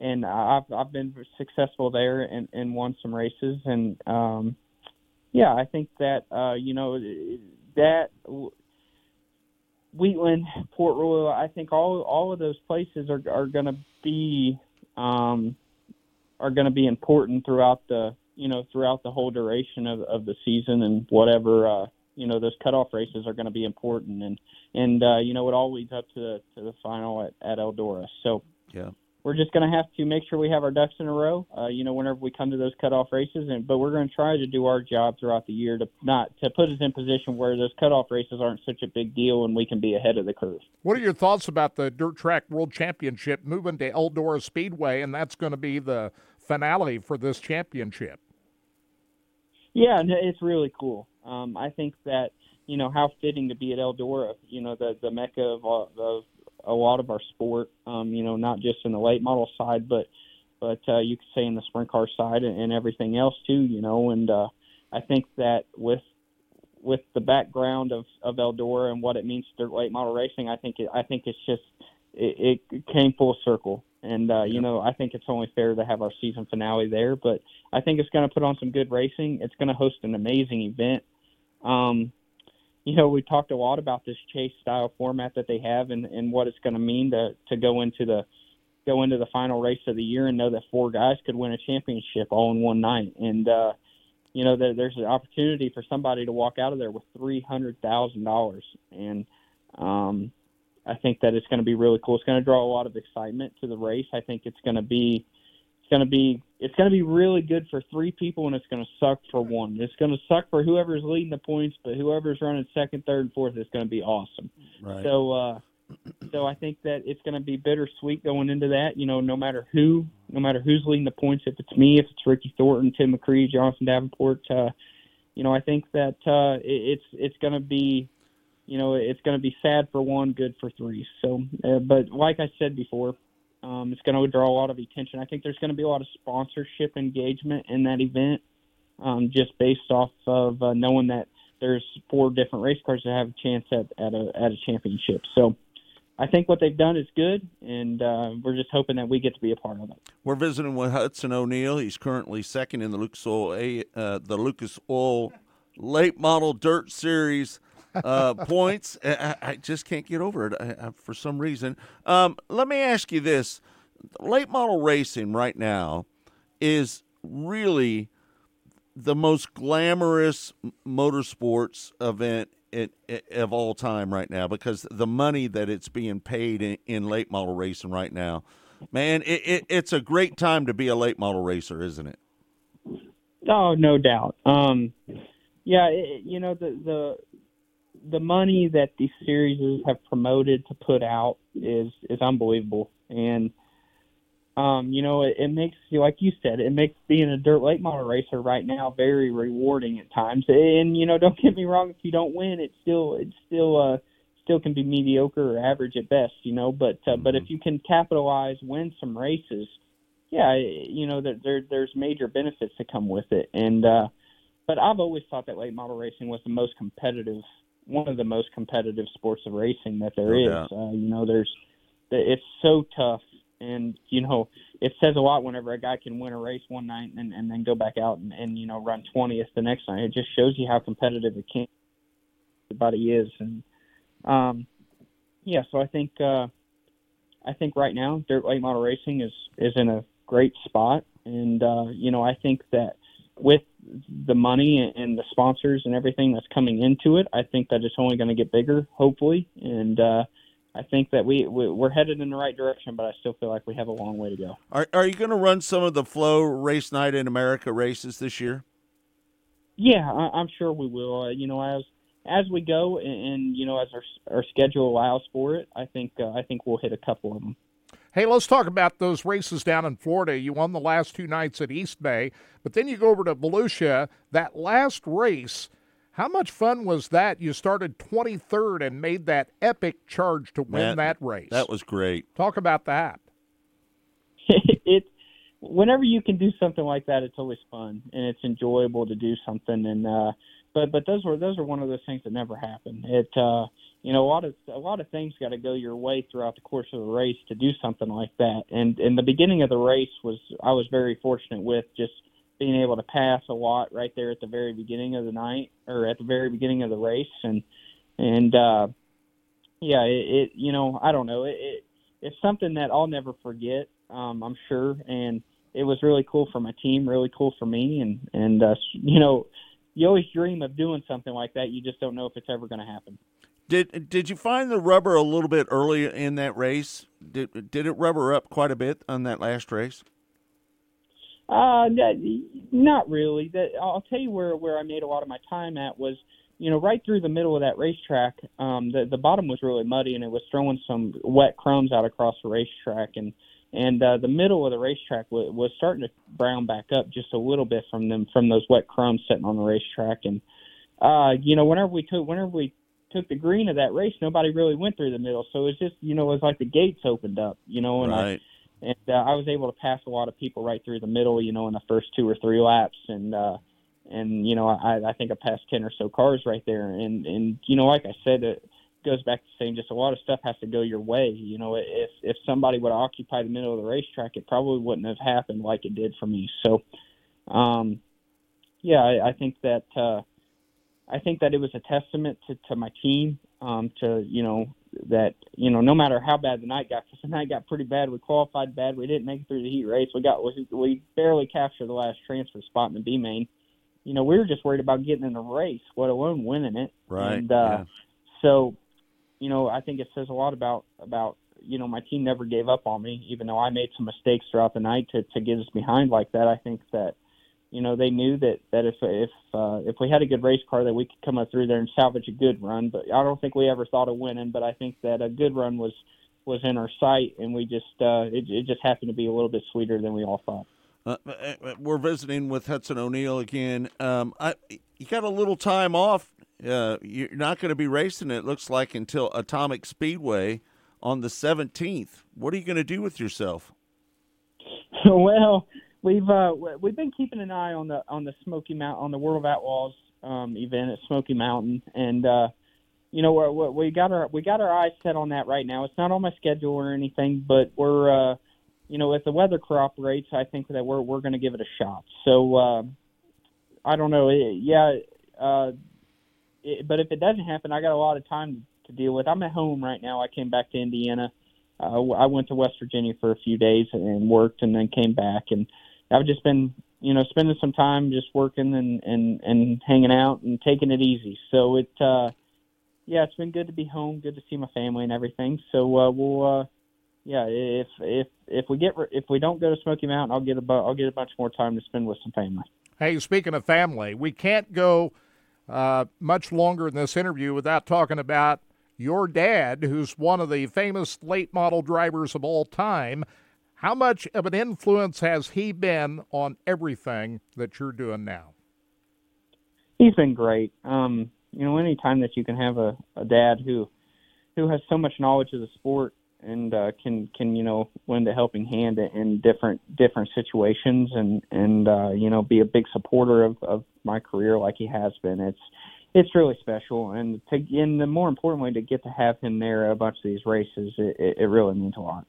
and I've I've been successful there and, and won some races. And um yeah, I think that uh you know that Wheatland, Port Royal, I think all all of those places are are going to be um are going to be important throughout the you know throughout the whole duration of, of the season and whatever uh you know those cutoff races are going to be important. And and uh you know it all leads up to the to the final at, at Eldora. So
Yeah.
We're just going to have to make sure we have our ducks in a row uh you know whenever we come to those cutoff races and but we're going to try to do our job throughout the year to not to put us in position where those cutoff races aren't such a big deal and we can be ahead of the curve
What are your thoughts about the Dirt Track World Championship moving to Eldora Speedway, and that's going to be the finale for this championship?
Yeah, it's really cool. Um, I think that you know how fitting to be at Eldora, you know the the mecca of, all- of a lot of our sport. Um, you know, not just in the late model side, but but uh, you could say in the sprint car side and, and everything else too. You know, and uh, I think that with with the background of of Eldora and what it means to late model racing, I think it, I think it's just it, it came full circle. And uh, you know, I think it's only fair to have our season finale there. But I think it's going to put on some good racing. It's going to host an amazing event. Um, you know, we talked a lot about this chase style format that they have and, and what it's going to mean to to go into the go into the final race of the year and know that four guys could win a championship all in one night. And uh, you know, there, there's an opportunity for somebody to walk out of there with three hundred thousand dollars. And um, I think that it's going to be really cool. It's going to draw a lot of excitement to the race. I think it's going to be it's going to be it's going to be really good for three people, and it's going to suck for one. It's going to suck for whoever's leading the points, but whoever's running second, third, and fourth is going to be awesome.
Right.
So, uh, so I think that it's going to be bittersweet going into that. You know, no matter who, no matter who's leading the points, if it's me, if it's Ricky Thornton, Tim McCree, Jonathan Davenport, uh, you know, I think that uh, it, it's it's going to be, you know, it's going to be sad for one, good for three. So, uh, but like I said before, um, it's going to draw a lot of attention. I think there's going to be a lot of sponsorship engagement in that event, um, just based off of uh, knowing that there's four different race cars that have a chance at, at a at a championship. So. I think what they've done is good, and uh, we're just hoping that we get to be a part of it.
We're visiting with Hudson O'Neal. He's currently second in the Lucas Oil, uh, the Lucas Oil Late Model Dirt Series uh, points. I, I just can't get over it I, I, for some reason. Um, let me ask you this: late model racing right now is really the most glamorous motorsports event it, it, of all time right now because the money that it's being paid in, in late model racing right now, man, it, it, it's a great time to be a late model racer, isn't it?
Oh, no doubt. Um, yeah, you know the the the money that these series have promoted to put out is is unbelievable, and um, you know, it, it makes you like you said, it makes being a dirt late model racer right now very rewarding at times. And you know, don't get me wrong, if you don't win, it's still it's still uh still can be mediocre or average at best, you know. But uh, but if you can capitalize, win some races, yeah, you know, there, there there's major benefits that come with it. And uh, but I've always thought that late model racing was the most competitive, one of the most competitive sports of racing that there
No
is. Uh, you know, there's it's so tough. And you know it says a lot whenever a guy can win a race one night and, and then go back out and, and you know run 20th the next night. It just shows you how competitive it can everybody is. And um yeah so i think uh i think right now dirt late model racing is is in a great spot. And uh you know i think that with the money and the sponsors and everything that's coming into it i think that it's only going to get bigger hopefully and uh I think that we we- we're headed in the right direction, but I still feel like we have a long way to go.
Are Are you going to run some of the Flow Race Night in America races this year?
Yeah, I, I'm sure we will. Uh, you know, as as we go, and, and you know, as our our schedule allows for it, I think uh, I think we'll hit a couple of them.
Hey, let's talk about those races down in Florida. You won the last two nights at East Bay, but then you go over to Volusia. That last race, how much fun was that? You started 23rd and made that epic charge to win
Man,
that race.
That was great.
Talk about that. (laughs)
it whenever you can do something like that, it's always fun and it's enjoyable to do something. And uh, but but those were those are one of those things that never happen. It uh, you know a lot of a lot of things got to go your way throughout the course of the race to do something like that. And and the beginning of the race was I was very fortunate with just being able to pass a lot right there at the very beginning of the night or at the very beginning of the race and and uh yeah it, it you know i don't know it, it it's something that i'll never forget um i'm sure and it was really cool for my team really cool for me and and uh you know you always dream of doing something like that you just don't know if it's ever going to happen
Did Did you find the rubber a little bit early in that race? Did Did it rubber up quite a bit on that last race?
Uh, not really. That I'll tell you where where I made a lot of my time at was, you know, right through the middle of that racetrack. Um, the the bottom was really muddy and it was throwing some wet crumbs out across the racetrack, and and uh, the middle of the racetrack was, was starting to brown back up just a little bit from them from those wet crumbs sitting on the racetrack, and uh, you know, whenever we took whenever we took the green of that race, nobody really went through the middle, so it was just you know it was like the gates opened up, you know, and I
right.
and uh, I was able to pass a lot of people right through the middle, you know, in the first two or three laps, and uh, and you know, I, I think I passed ten or so cars right there, and and you know, like I said, it goes back to saying just a lot of stuff has to go your way. You know, if if somebody would occupy the middle of the racetrack, it probably wouldn't have happened like it did for me. So, um, yeah, I, I think that uh, I think that it was a testament to, to my team, um, to you know that you know no matter how bad the night got, because the night got pretty bad. We qualified bad. We didn't make it through the heat race. We got we, we barely captured the last transfer spot in the B main. You know, we were just worried about getting in the race, let alone winning it.
Right.
And uh, so, you know, I think it says a lot about about you know my team never gave up on me, even though I made some mistakes throughout the night to to get us behind like that. I think that you know they knew that that if if uh, if we had a good race car that we could come up through there and salvage a good run. But I don't think we ever thought of winning. But I think that a good run was was in our sight, and we just uh, it, it just happened to be a little bit sweeter than we all thought.
Uh, uh, we're visiting with Hudson O'Neal again. Um, I, you got a little time off. Uh, you're not going to be racing. It looks like until Atomic Speedway on the 17th. What are you going to do with yourself? (laughs)
well, we've uh, we've been keeping an eye on the on the Smoky Mountain on the World of Outlaws um, event at Smoky Mountain, and uh, you know we're, we got our we got our eyes set on that right now. It's not on my schedule or anything, but we're uh, you know if the weather cooperates, I think that we're we're going to give it a shot. So uh, I don't know, yeah, uh, it, but if it doesn't happen, I got a lot of time to deal with. I'm at home right now. I came back to Indiana. Uh, I went to West Virginia for a few days and worked, and then came back. And I've just been, you know, spending some time just working and and and hanging out and taking it easy. So it, uh, yeah, it's been good to be home. Good to see my family and everything. So uh, we'll, uh, yeah, if if if we get if we don't go to Smoky Mountain, I'll get a I'll get a bunch more time to spend with some family.
Hey, speaking of family, we can't go uh, much longer in this interview without talking about your dad, who's one of the famous late model drivers of all time. How much of an influence has he been on everything that you're doing now?
He's been great. Um, you know, any time that you can have a, a dad who who has so much knowledge of the sport and uh, can can you know lend a helping hand in different different situations and and uh, you know be a big supporter of, of my career like he has been. It's it's really special, and to and the more importantly to get to have him there at a bunch of these races, it, it, really means a lot.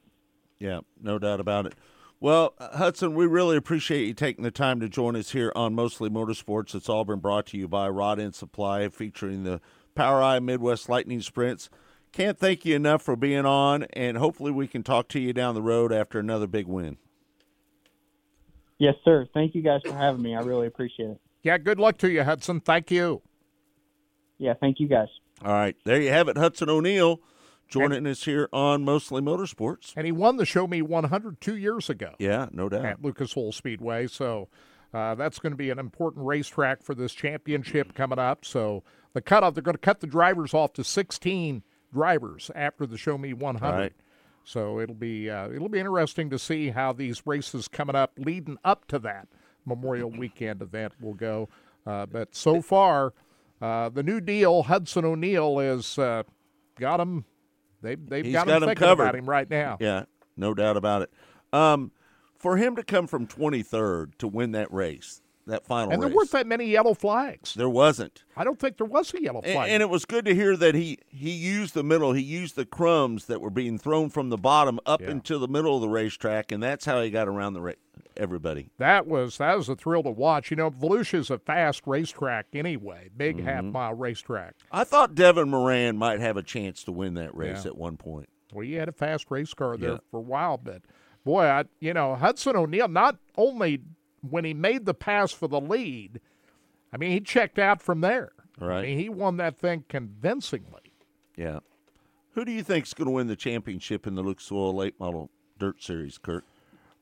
Yeah, no doubt about it. Well, uh, Hudson, we really appreciate you taking the time to join us here on Mostly Motorsports. It's all been brought to you by Rod End Supply, featuring the POWRi Midwest Lightning Sprints. Can't thank you enough for being on, and hopefully we can talk to you down the road after another big win.
Yes, sir. Thank you guys for having me. I really appreciate it.
Yeah, good luck to you, Hudson. Thank you.
Yeah, thank you guys.
All right, there you have it, Hudson O'Neal. joining us here on Mostly Motorsports.
And he won the Show Me 100 two years ago.
Yeah, no doubt.
at Lucas Oil Speedway. So uh, that's going to be an important racetrack for this championship coming up. So the cutoff, they're going to cut the drivers off to 16 drivers after the Show Me 100.
Right.
So it'll be uh, it'll be interesting to see how these races coming up, leading up to that Memorial (clears throat) Weekend event, will go. Uh, but so far, uh, the new deal, Hudson O'Neal has uh, got him. They've they've
He's
got,
got
him
him covered.
about him right now.
Yeah, no doubt about it. Um, for him to come from 23rd to win that race, that final
And there
race,
weren't that many yellow flags.
there wasn't.
I don't think there was a yellow flag.
and it was good to hear that he he used the middle. He used the crumbs that were being thrown from the bottom up
Yeah.
into the middle of the racetrack, and that's how he got around the ra- everybody.
That was that was a thrill to watch. You know, Volusia's a fast racetrack anyway, big half
Mm-hmm.
mile racetrack.
I thought Devin Moran might have a chance to win that race
Yeah.
at one point.
Well, he had a fast race car there
Yeah.
for a while, but boy, I you know Hudson O'Neal. not only when he made the pass for the lead, I mean he checked out from there. I
Right.
mean he won that thing convincingly.
Yeah. Who do you think's going to win the championship in the Oil Late Model Dirt Series, Kirk?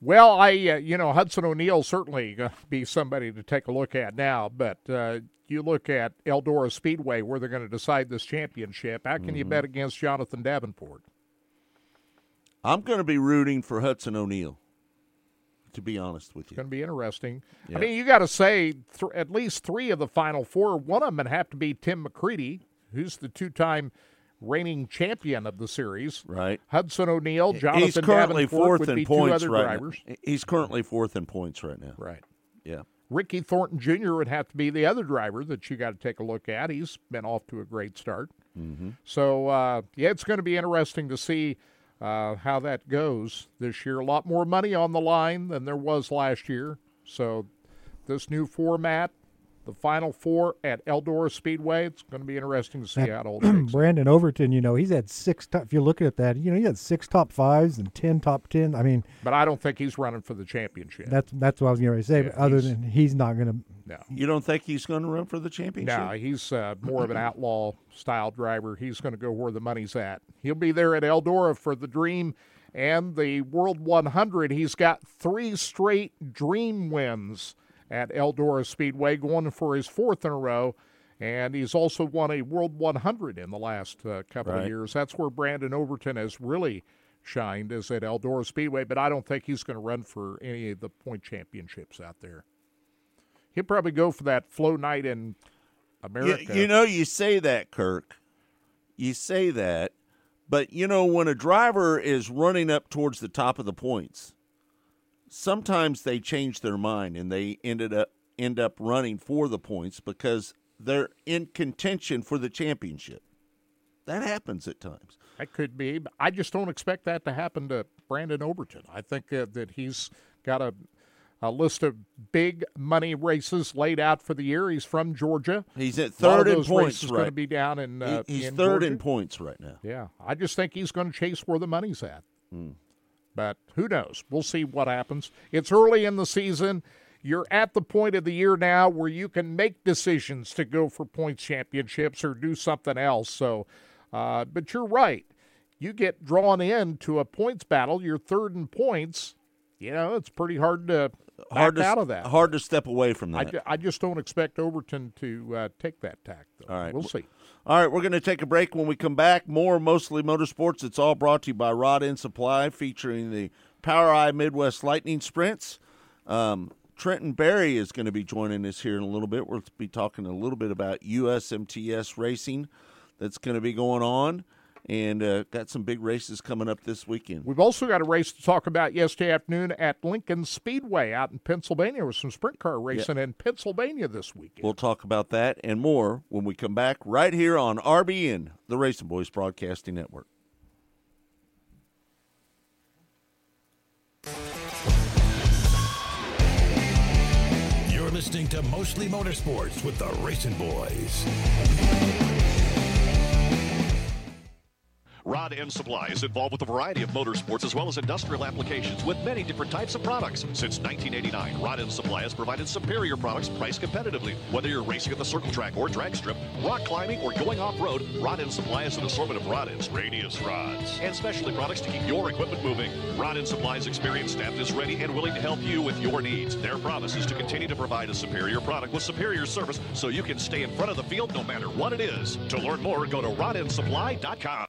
Well, I uh, you know Hudson O'Neal certainly going to be somebody to take a look at now, but uh, you look at Eldora Speedway where they're going to decide this championship. How can you
Mm-hmm.
bet against Jonathan Davenport?
I'm going to be rooting for Hudson O'Neal. To be honest with you, It's
going to be interesting.
Yeah.
I mean, you got to say th- at least three of the final four. One of them would have to be Tim McCreadie, who's the two-time reigning champion of the series.
right?
Hudson O'Neal, Jonathan
He's currently
Davenport
fourth
would
in
be two
points
other
right
drivers.
now. He's currently fourth in points right now.
Right.
Yeah.
Ricky Thornton Jr. would have to be the other driver that you got to take a look at. He's been off to a great start.
Mm-hmm.
So, uh, yeah, it's going to be interesting to see uh, how that goes this year. A lot more money on the line than there was last year. So, this new format, the Final Four at Eldora Speedway. It's going to be interesting to see how it all (clears throat) takes.
Brandon Overton, you know, he's had six. Top, if you're looking at that, you know, he had six top fives and ten top ten. I mean,
But I don't think he's running for the championship.
that's that's what I was going to say.
Yeah,
but other than he's not going to.
no.
You don't think he's going to run for the championship?
No, he's uh, more of an (clears throat) outlaw style driver. He's going to go where the money's at. He'll be there at Eldora for the Dream and the World 100. He's got three straight Dream wins at Eldora Speedway, going for his fourth in a row. And he's also won a World 100 in the last uh, couple of years. That's where Brandon Overton has really shined, is at Eldora Speedway. But I don't think he's going to run for any of the point championships out there. He'll probably go for that flow night in
You,
America.
you know, you say that, Kirk. You say that, but you know, when a driver is running up towards the top of the points, sometimes they change their mind and they ended up end up running for the points because they're in contention for the championship. That happens at times.
That could be. I just don't expect that to happen to Brandon Overton. I think uh, that he's got a, a list of big money races laid out for the year. He's from Georgia.
He's at
A lot of
third in points,
races going to
right.
be down in. Uh,
he's
in
third
Georgia.
in points right now.
Yeah, I just think he's going to chase where the money's at.
Hmm.
But who knows? We'll see what happens. It's early in the season. You're at the point of the year now where you can make decisions to go for points championships or do something else. So, uh, but you're right. You get drawn into a points battle. You're third in points. You know, it's pretty hard to
Hard to
out of that.
hard to step away from that.
ju- I just don't expect Overton to uh, take that tack. Though.
All right.
we'll see.
All right, we're going to take a break. When we come back, more mostly motorsports. It's all brought to you by Rod End Supply, featuring the POWRi Midwest Lightning Sprints. Um, Trenton Berry is going to be joining us here in a little bit. We'll be talking a little bit about USMTS racing that's going to be going on, and uh, got some big races coming up this weekend.
We've also got a race to talk about yesterday afternoon at Lincoln Speedway out in Pennsylvania with some sprint car racing in Pennsylvania this weekend.
We'll talk about that and more when we come back right here on RBN, the RacinBoys Broadcasting Network.
You're listening to Mostly Motorsports with the Racing Boys.
Rod End Supply is involved with a variety of motorsports as well as industrial applications with many different types of products. Since 1989, Rod End Supply has provided superior products priced competitively. Whether you're racing at the circle track or drag strip, rock climbing, or going off-road, Rod End Supply has an assortment of rod ends, radius rods, and specialty products to keep your equipment moving. Rod End Supply's experienced staff is ready and willing to help you with your needs. Their promise is to continue to provide a superior product with superior service so you can stay in front of the field no matter what it is. To learn more, go to rodendsupply.com.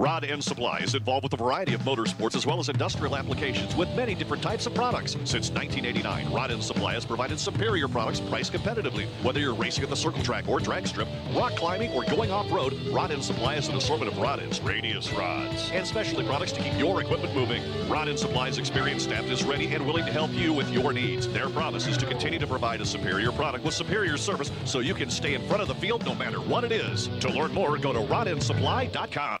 Rod End Supply is involved with a variety of motorsports as well as industrial applications with many different types of products. Since 1989, Rod End Supply has provided superior products priced competitively. Whether you're racing at the circle track or drag strip, rock climbing, or going off-road, Rod End Supply has an assortment of rod ends, radius rods, and specialty products to keep your equipment moving. Rod End Supply's experienced staff is ready and willing to help you with your needs. Their promise is to continue to provide a superior product with superior service so you can stay in front of the field no matter what it is. To learn more, go to rodendsupply.com.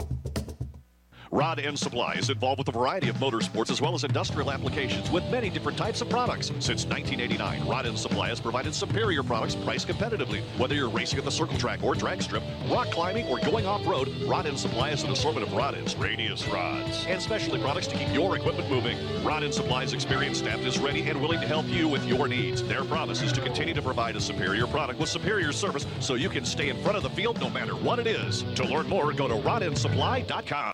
Rod End Supply is involved with a variety of motorsports as well as industrial applications with many different types of products. Since 1989, Rod End Supply has provided superior products priced competitively. Whether you're racing at the circle track or drag strip, rock climbing, or going off road, Rod End Supply has an assortment of rod ends, radius rods, and specialty products to keep your equipment moving. Rod End Supply's experienced staff is ready and willing to help you with your needs. Their promise is to continue to provide a superior product with superior service so you can stay in front of the field no matter what it is. To learn more, go to rodendsupply.com.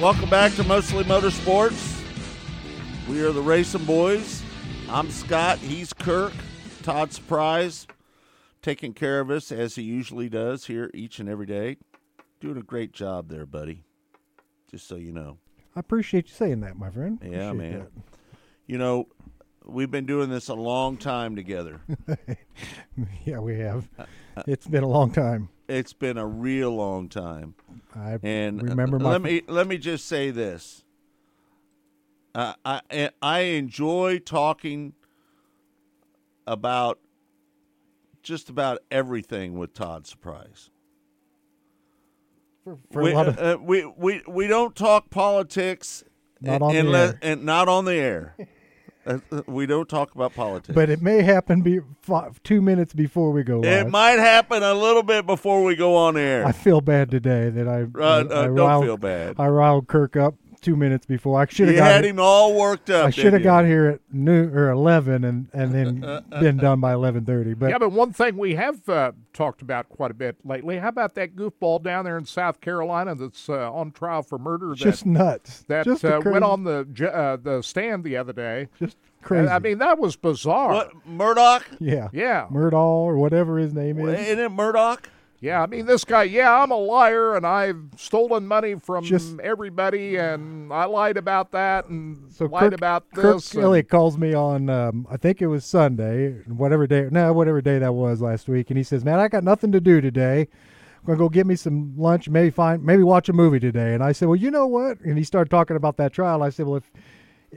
Welcome back to Mostly Motorsports. We are the RacinBoys. I'm Scott. He's Kirk. Todd Surprise taking care of us as he usually does here each and every day. Doing a great job there, buddy. Just so you know.
I appreciate you saying that, my friend.
Yeah,
Appreciate
man. You know, we've been doing this a long time together. (laughs)
yeah, we have. It's been a long time.
It's been a real long time.
I
And uh,
remember my
let me let me just say this. Uh, I I enjoy talking about just about everything with Todd Surprise.
for, for
we,
of
uh, uh, we we we don't talk politics
Not on the
unless-
air.
and not on the air. (laughs) (laughs) We don't talk about politics.
but it may happen be five, two minutes before we go live.
it might happen a little bit before we go on air.
I feel bad today that I,
Uh,
I,
uh,
I
don't
riled,
feel bad.
I riled Kirk up two minutes before. I should have
you
got
had him all worked up.
I should have got here at noon or eleven and and then (laughs) been done by eleven thirty. But
yeah, but one thing we have uh, talked about quite a bit lately. How about that goofball down there in South Carolina that's uh, on trial for murder?
it's just
that
nuts.
that
just
uh, went on the uh, the stand the other day.
just crazy.
I mean, that was bizarre.
What Murdaugh?
yeah,
Yeah,
Murdaugh or whatever his name is.
Isn't it Murdaugh?
Yeah. I mean, this guy. Yeah, I'm a liar, and I've stolen money from
Just-
everybody, and I lied about that, and
So
lied
Kirk,
about this. and-
Elliott calls me on, um, I think it was Sunday, whatever day, no, whatever day that was last week, and he says, "Man, I got nothing to do today. I'm gonna go get me some lunch, maybe find, maybe watch a movie today." And I said, "Well, you know what?" And he started talking about that trial. I said, "Well, if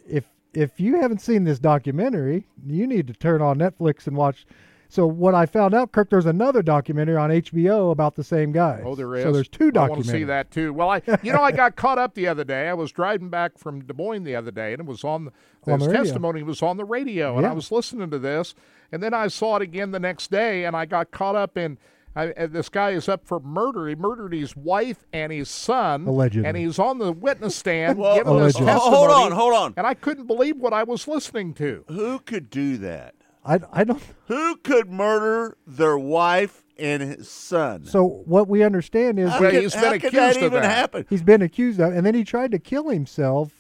if if you haven't seen this documentary, you need to turn on Netflix and watch." So what I found out, Kirk, there's another documentary on HBO about the same guy.
Oh, there is.
So there's two documentaries.
I want to see that too. Well, I, you know, I got caught up the other day. I was driving back from Des Moines the other day, and it was on the,
On
this
the
testimony was on the radio, and I was listening to this, and then I saw it again the next day, and I got caught up in. I, uh, this guy is up for murder. He murdered his wife and his son,
Allegedly.
and he's on the witness stand (laughs)
Well,
giving this
Allegedly.
testimony.
Hold on, hold on.
And I couldn't believe what I was listening to.
Who could do that?
I I don't. (laughs)
Who could murder their wife and his son?
So what we understand is
how could,
he's been
how could
accused
that
of
even
that.
happen?
He's been accused of, and then he tried to kill himself,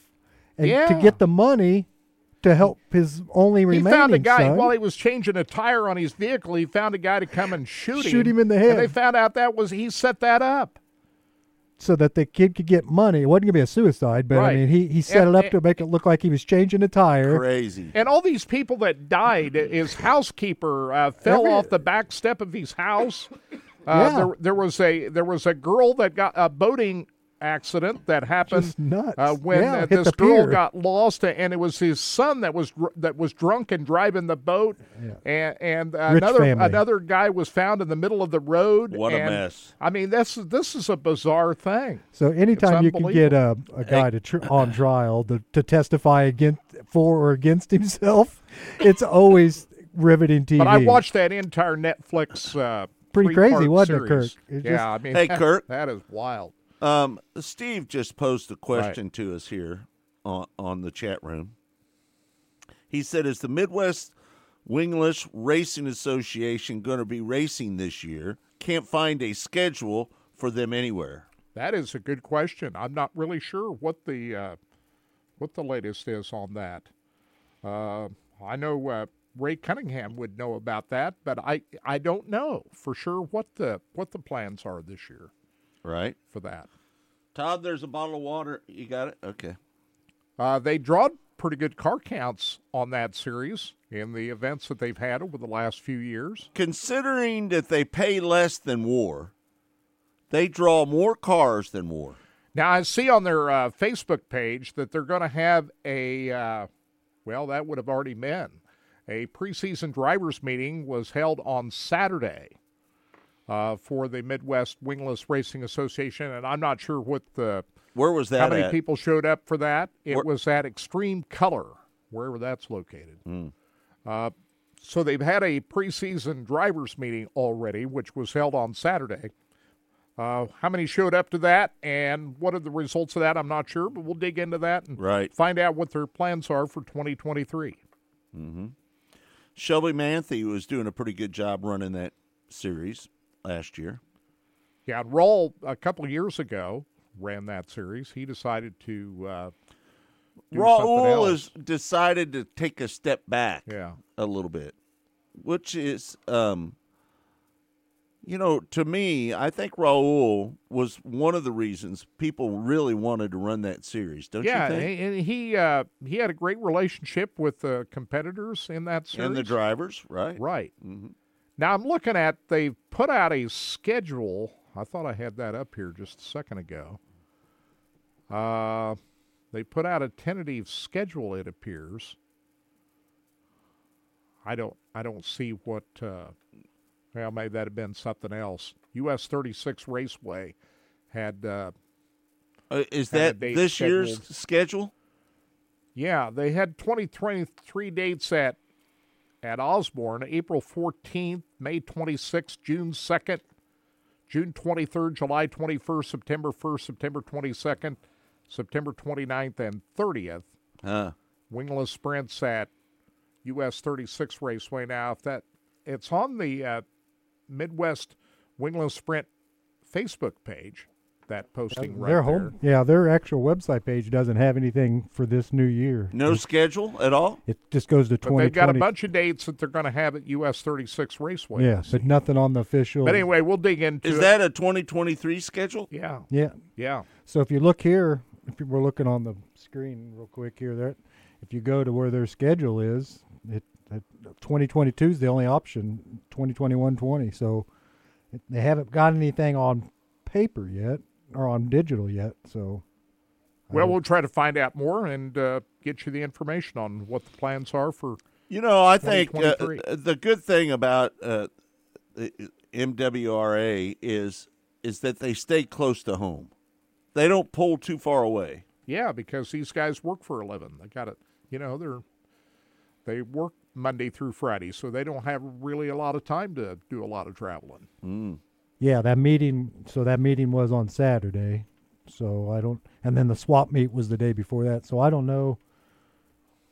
and to
Yeah.
get the money to help his only
He
remaining
found a guy
son.
while he was changing a tire on his vehicle. He found a guy to come and shoot him.
Shoot him in the head.
And they found out that was he set that up.
So that the kid could get money. It wasn't gonna be a suicide, but
Right.
I mean, he, he set
And-
it up to make it look like he was changing a tire.
Crazy.
And all these people that died, his housekeeper uh, fell
Every-
off the back step of his house. Uh,
Yeah.
there, there was a there was a girl that got a boating accident that happened
nuts.
Uh, when
Yeah,
uh, this
the
girl
pier.
got lost, and it was his son that was dr- that was drunk and driving the boat, and and
Rich
another
family.
another guy was found in the middle of the road.
What a mess.
I mean, this is this is a bizarre thing.
So anytime you can get a, a guy to tr- on trial to, to testify against for or against himself, (laughs) it's always riveting TV.
But I watched that entire Netflix. Uh,
Pretty crazy, wasn't it. Kirk? It
yeah,
just-
I mean,
Hey,
that-
Kirk.
that is wild.
Um, Steve just posed a question to us here on, on the chat room. He said, Is the Midwest Wingless Racing Association going to be racing this year? Can't find a schedule for them anywhere.
That is a good question. I'm not really sure what the uh, what the latest is on that. Uh, I know uh, Ray Cunningham would know about that, but I I don't know for sure what the what the plans are this year
Right?
for that.
Todd, there's a bottle of water. You got it? Okay.
Uh, they drawed pretty good car counts on that series in the events that they've had over the last few years.
Considering that they pay less than war, they draw more cars than war.
Now I see on their uh, Facebook page that they're going to have a uh, well, that would have already been a preseason drivers meeting was held on Saturday uh, for the Midwest Wingless Racing Association, and I'm not sure what the
Where was that
how many
at?
people showed up for that. It
Where-
was at Extreme Color, wherever that's located.
Hmm.
Uh, so they've had a preseason drivers meeting already, which was held on Saturday. Uh, how many showed up to that, and what are the results of that? I'm not sure, but we'll dig into that and
Right.
find out what their plans are for 2023.
Mm-hmm. Shelby Manthe was doing a pretty good job running that series last year.
Yeah, Raul a couple of years ago ran that series. He decided to uh,
Raul has decided to take a step back
Yeah.
a little bit, which is, um, you know, to me, I think Raul was one of the reasons people really wanted to run that series. Don't
yeah,
you think?
and he uh, he had a great relationship with the competitors in that series
And the drivers, right?
Right.
Mm-hmm.
Now I'm looking at they've put out a schedule. I thought I had that up here just a second ago. Uh, they put out a tentative schedule. It appears. I don't. I don't see what. Uh, well, maybe that had been something else. US 36 Raceway had. Uh,
Uh, is
had
that this year's schedule?
Yeah, they had 2023 dates at at Osborn, April 14th, May 26th, June 2nd, June 23rd, July 21st, September 1st, September 22nd, September 29th, and 30th.
Huh.
Wingless sprints at US 36 Raceway. Now, if that it's on the uh, Midwest Wingless Sprint Facebook page, that posting right
their
there.
home, yeah, their actual website page doesn't have anything for this new year.
No schedule at all?
It just goes to
twenty.
2020.
they've got a bunch of dates that they're going to have at US 36 Raceway.
Yeah, but nothing on the official.
But anyway, we'll dig into
Is
it.
that a 2023 schedule?
Yeah.
Yeah.
Yeah.
So if you look here, if you, we're looking on the screen real quick here, there, if you go to where their schedule is, it, it 2022 is the only option. 2021 20. So they haven't got anything on paper yet or on digital yet. So
Well, we'll try to find out more and uh, get you the information on what the plans are for.
You know, I think uh, the good thing about uh, the MWRA is is that they stay close to home. They don't pull too far away.
Yeah, because these guys work for a living. They got it. You know, they're they work Monday through Friday, so they don't have really a lot of time to do a lot of traveling.
Mm.
Yeah, that meeting. So that meeting was on Saturday. So I don't. And then the swap meet was the day before that. So I don't know.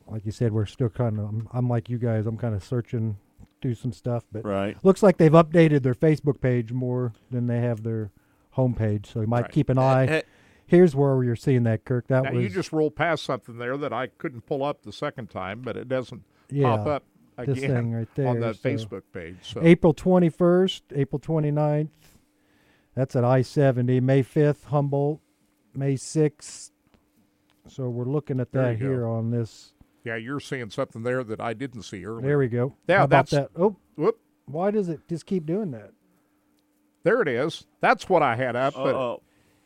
Like you said, we're still kind of. I'm, I'm like you guys. I'm kind of searching, do some stuff, but
Right.
looks like they've updated their Facebook page more than they have their homepage. So you might
Right.
keep an
Eh,
eye.
eh.
Here's where you're seeing that, Kirk. That
now
was
you just rolled past something there that I couldn't pull up the second time, but it doesn't
Yeah,
pop up
this
again
thing right
on
there,
that
so-
Facebook page. So
April 21st, April 29th. That's at I 70. May 5th, Humboldt. May 6th. So we're looking at that
you go.
here on this.
yeah, you're seeing something there that I didn't see earlier.
There we go.
Yeah,
How about
that's-
that. Oh,
Whoop.
why does it just keep doing that?
There it is. That's what I had up. But
Uh-oh.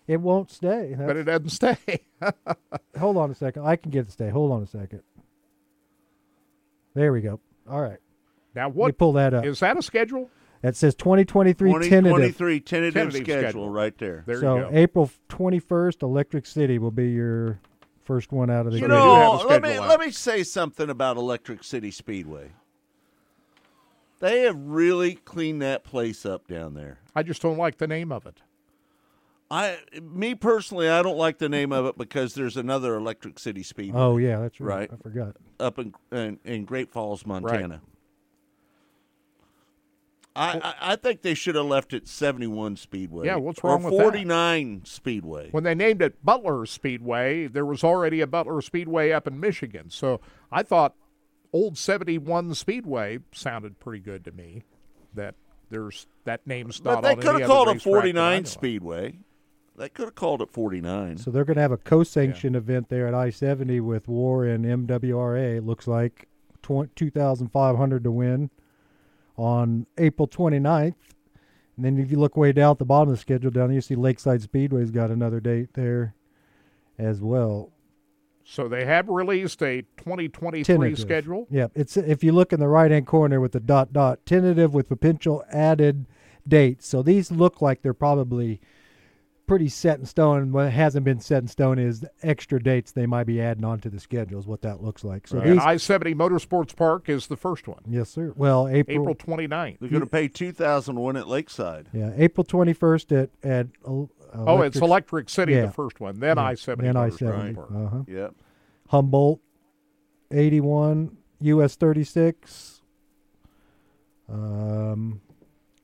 It won't stay.
but it doesn't stay. (laughs)
hold on a second. I can get it to stay. Hold on a second. There we go. All right.
now,
Let me
what
pull that up.
is that a schedule?
That says 2023 tentative.
2023 tentative,
Tentative
schedule,
schedule.
right there.
There
so
you go.
April 21st, Electric City will be your first one out of the
You
So
gate.
do have
know,
a
let me
schedule out.
let me say something about Electric City Speedway. They have really cleaned that place up down there.
I just don't like the name of it.
I, me personally, I don't like the name of it because there's another Electric City Speedway
Oh yeah, that's right.
Right.
I forgot.
up in, in in Great Falls, Montana. I, I I think they should have left it 71 Speedway.
Yeah, what's wrong
or
with that?
49 Speedway.
When they named it Butler Speedway, there was already a Butler Speedway up in Michigan. So I thought Old 71 Speedway sounded pretty good to me. That there's that name's not.
but
not
they
on
could
any
have called it
racetrack that I know
49. Speedway. They could have called it 49.
So they're going to have a co-sanctioned event there at I-70 with War and MWRA. It looks like 2,500 to win on April 29th. And then if you look way down at the bottom of the schedule down there, you see Lakeside Speedway's got another date there as well.
So they have released a 2023
Tentative.
schedule.
Yep. It's if you look in the right hand corner with the dot dot tentative with potential added dates. So these look like they're probably pretty set in stone. What hasn't been set in stone is extra dates they might be adding onto the schedule. Is what that looks like. So
And
these,
I 70 Motorsports Park is the first one,
yes, sir. Well, April.
April 29th.
They're going to pay 2000 to win at Lakeside.
Yeah, April twenty first at at. Uh,
Oh, it's Electric City,
yeah.
the first one. Then
Yeah,
I 70
Then I seventy.
Park.
Uh huh.
Yep.
Humboldt, eighty one. U.S. thirty six. Um,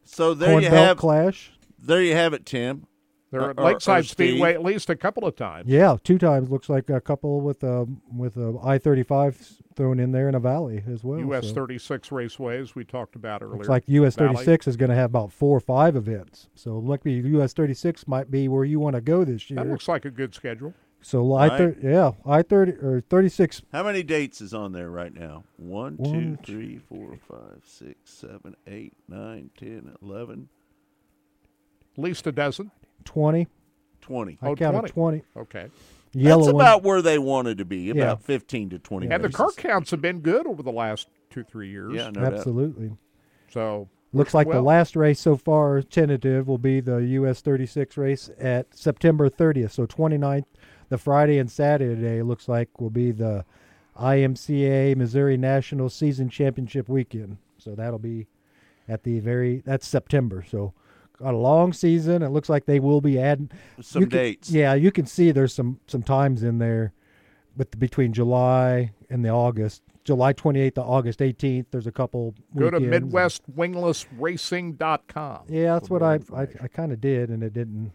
So there
Corn
you
Belt
have
Clash.
there you have it, Tim.
They're
Or-
at
or-
Lakeside
or
Speedway at least a couple of times.
Yeah, two times. Looks like a couple with a with a I thirty five thrown in there in a valley as well.
US
so.
36 raceways we talked about earlier.
Looks like US thirty six is going to have about four or five events. So luckily US thirty six might be where you want to go this year.
That looks like a good schedule.
So I thir- yeah I thirty or thirty six.
How many dates is on there right now? One, two,
One,
three, four, five, six, seven, eight, nine, ten, eleven,
At least a dozen.
20.
twenty.
I
Oh,
counted 20.
Okay.
Yellow
That's
one.
about where they wanted to be, about
Yeah.
15 to 20
And the car counts have been good over the last two, three years.
Yeah, no doubt.
Absolutely.
So
Looks like the last race so far tentative will be the US 36 race at September 30th. So 29th, the Friday and Saturday looks like will be the IMCA Missouri National Season Championship weekend. So that'll be at the very that's September. So got a long season. It looks like they will be adding
Some
can-
dates.
yeah, you can see there's some some times in there with between July and the August. July 28th to August 18th. There's a couple.
go to
weekends.
MidwestWinglessRacing.com.
Yeah, that's what I I. I kind of did, and it didn't.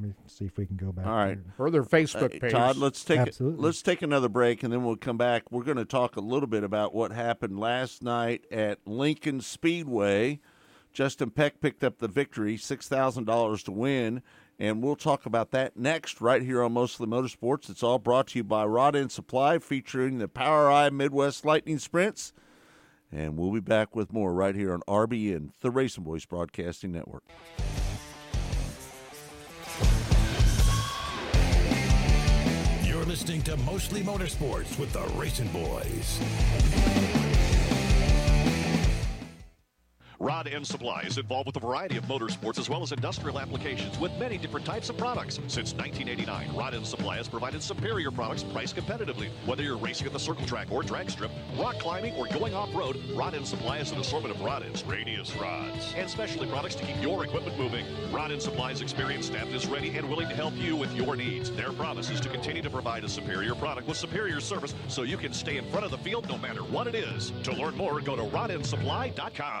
Let me see if we can go back.
All right.
there.
or their Facebook
Uh,
page.
Todd, let's take
Absolutely.
let's take another break, and then we'll come back. We're going to talk a little bit about what happened last night at Lincoln Speedway. Justin Peck picked up the victory, six thousand dollars to win, and we'll talk about that next, right here on Mostly Motorsports. It's all brought to you by Rod End Supply, featuring the POWRi Midwest Lightning Sprints, and we'll be back with more right here on RBN, the RacinBoys Broadcasting Network.
You're listening to Mostly Motorsports with the RacinBoys.
Rod End Supply is involved with a variety of motorsports as well as industrial applications with many different types of products. Since 1989, Rod End Supply has provided superior products priced competitively. Whether you're racing at the circle track or drag strip, rock climbing, or going off-road, Rod End Supply has an assortment of rod ends, radius rods, and specialty products to keep your equipment moving. Rod End Supply's experienced staff is ready and willing to help you with your needs. Their promise is to continue to provide a superior product with superior service so you can stay in front of the field no matter what it is. To learn more, go to rodendsupply.com.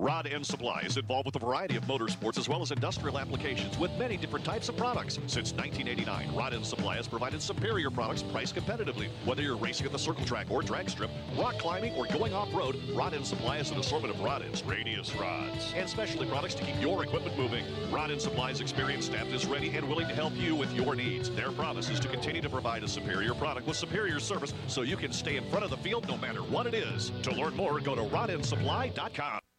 Rod End Supply is involved with a variety of motorsports as well as industrial applications with many different types of products. Since 1989, Rod End Supply has provided superior products priced competitively. Whether you're racing at the circle track or drag strip, rock climbing, or going off-road, Rod End Supply has an assortment of rod ends, radius rods, and specialty products to keep your equipment moving. Rod End Supply's experienced staff is ready and willing to help you with your needs. Their promise is to continue to provide a superior product with superior service so you can stay in front of the field no matter what it is. To learn more, go to rodendsupply.com.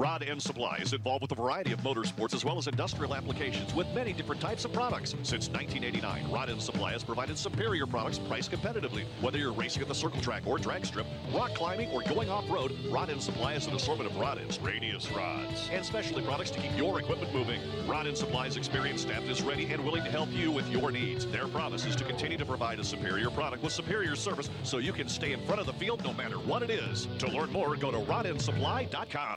Rod End Supply is involved with a variety of motorsports as well as industrial applications with many different types of products. Since 1989, Rod End Supply has provided superior products priced competitively. Whether you're racing at the circle track or drag strip, rock climbing, or going off-road, Rod End Supply has an assortment of rod ends, radius rods, and specialty products to keep your equipment moving. Rod End Supply's experienced staff is ready and willing to help you with your needs. Their promise is to continue to provide a superior product with superior service so you can stay in front of the field no matter what it is. To learn more, go to rodendsupply.com.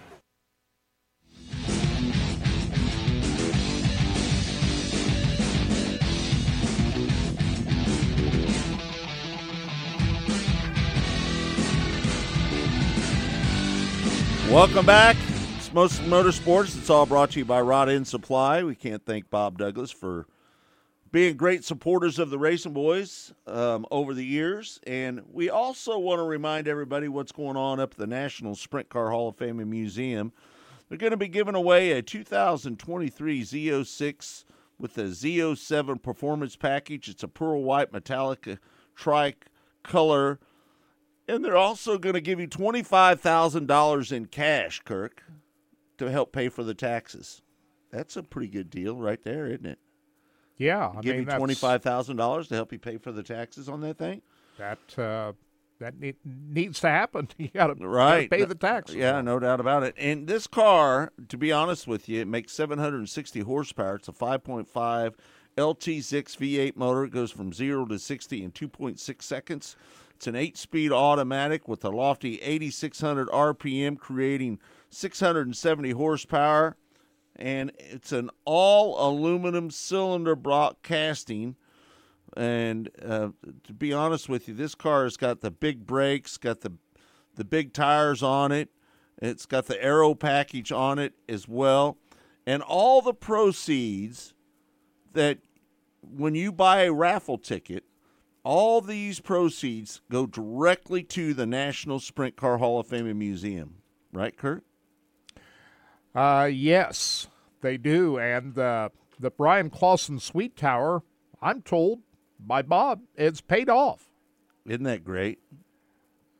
Welcome back. It's Most Motorsports. It's all brought to you by Rod End Supply. We can't thank Bob Douglas for being great supporters of the RacinBoys um, over the years. And we also want to remind everybody what's going on up at the National Sprint Car Hall of Fame and Museum. They're going to be giving away a 2023 Z06 with a Z07 performance package. It's a pearl white metallic tricolor. And they're also going to give you $25,000 in cash, Kirk, to help pay for the taxes. That's a pretty good deal right there, isn't it?
Yeah, I
give
mean,
you twenty-five thousand dollars to help you pay for the taxes on that thing.
That uh, that need, needs to happen. (laughs) You got to
Right,
pay the taxes.
Yeah, no doubt about it. And this car, to be honest with you, it makes seven hundred and sixty horsepower. It's a five point five LT6 V8 motor. It goes from zero to sixty in two point six seconds. It's an eight-speed automatic with a lofty 8,600 RPM, creating 670 horsepower and it's an all aluminum cylinder block casting. And uh, to be honest with you, this car has got the big brakes, got the the big tires on it. It's got the aero package on it as well, and all the proceeds that when you buy a raffle ticket, all these proceeds go directly to the National Sprint Car Hall of Fame and Museum. Right, Kirk?
Uh, yes, they do. And uh, the Bryan Clauson Sweet Tower, I'm told by Bob, it's paid off.
Isn't that great?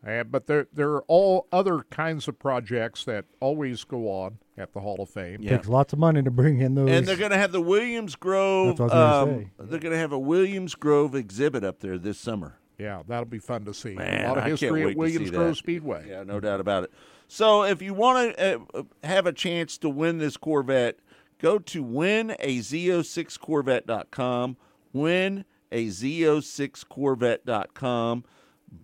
But there, there are all other kinds of projects that always go on at the Hall of Fame.
It takes lots of money to bring in those.
And they're going to have the Williams Grove.
That's what I was
um,
say.
They're going to have a Williams Grove exhibit up there this summer.
Yeah, that'll be fun to see.
Man,
a lot of
I
history at Williams Grove
that.
Speedway.
Yeah, no doubt about it. So if you want to uh, have a chance to win this Corvette, go to winaz06corvette.com, winaz06corvette.com,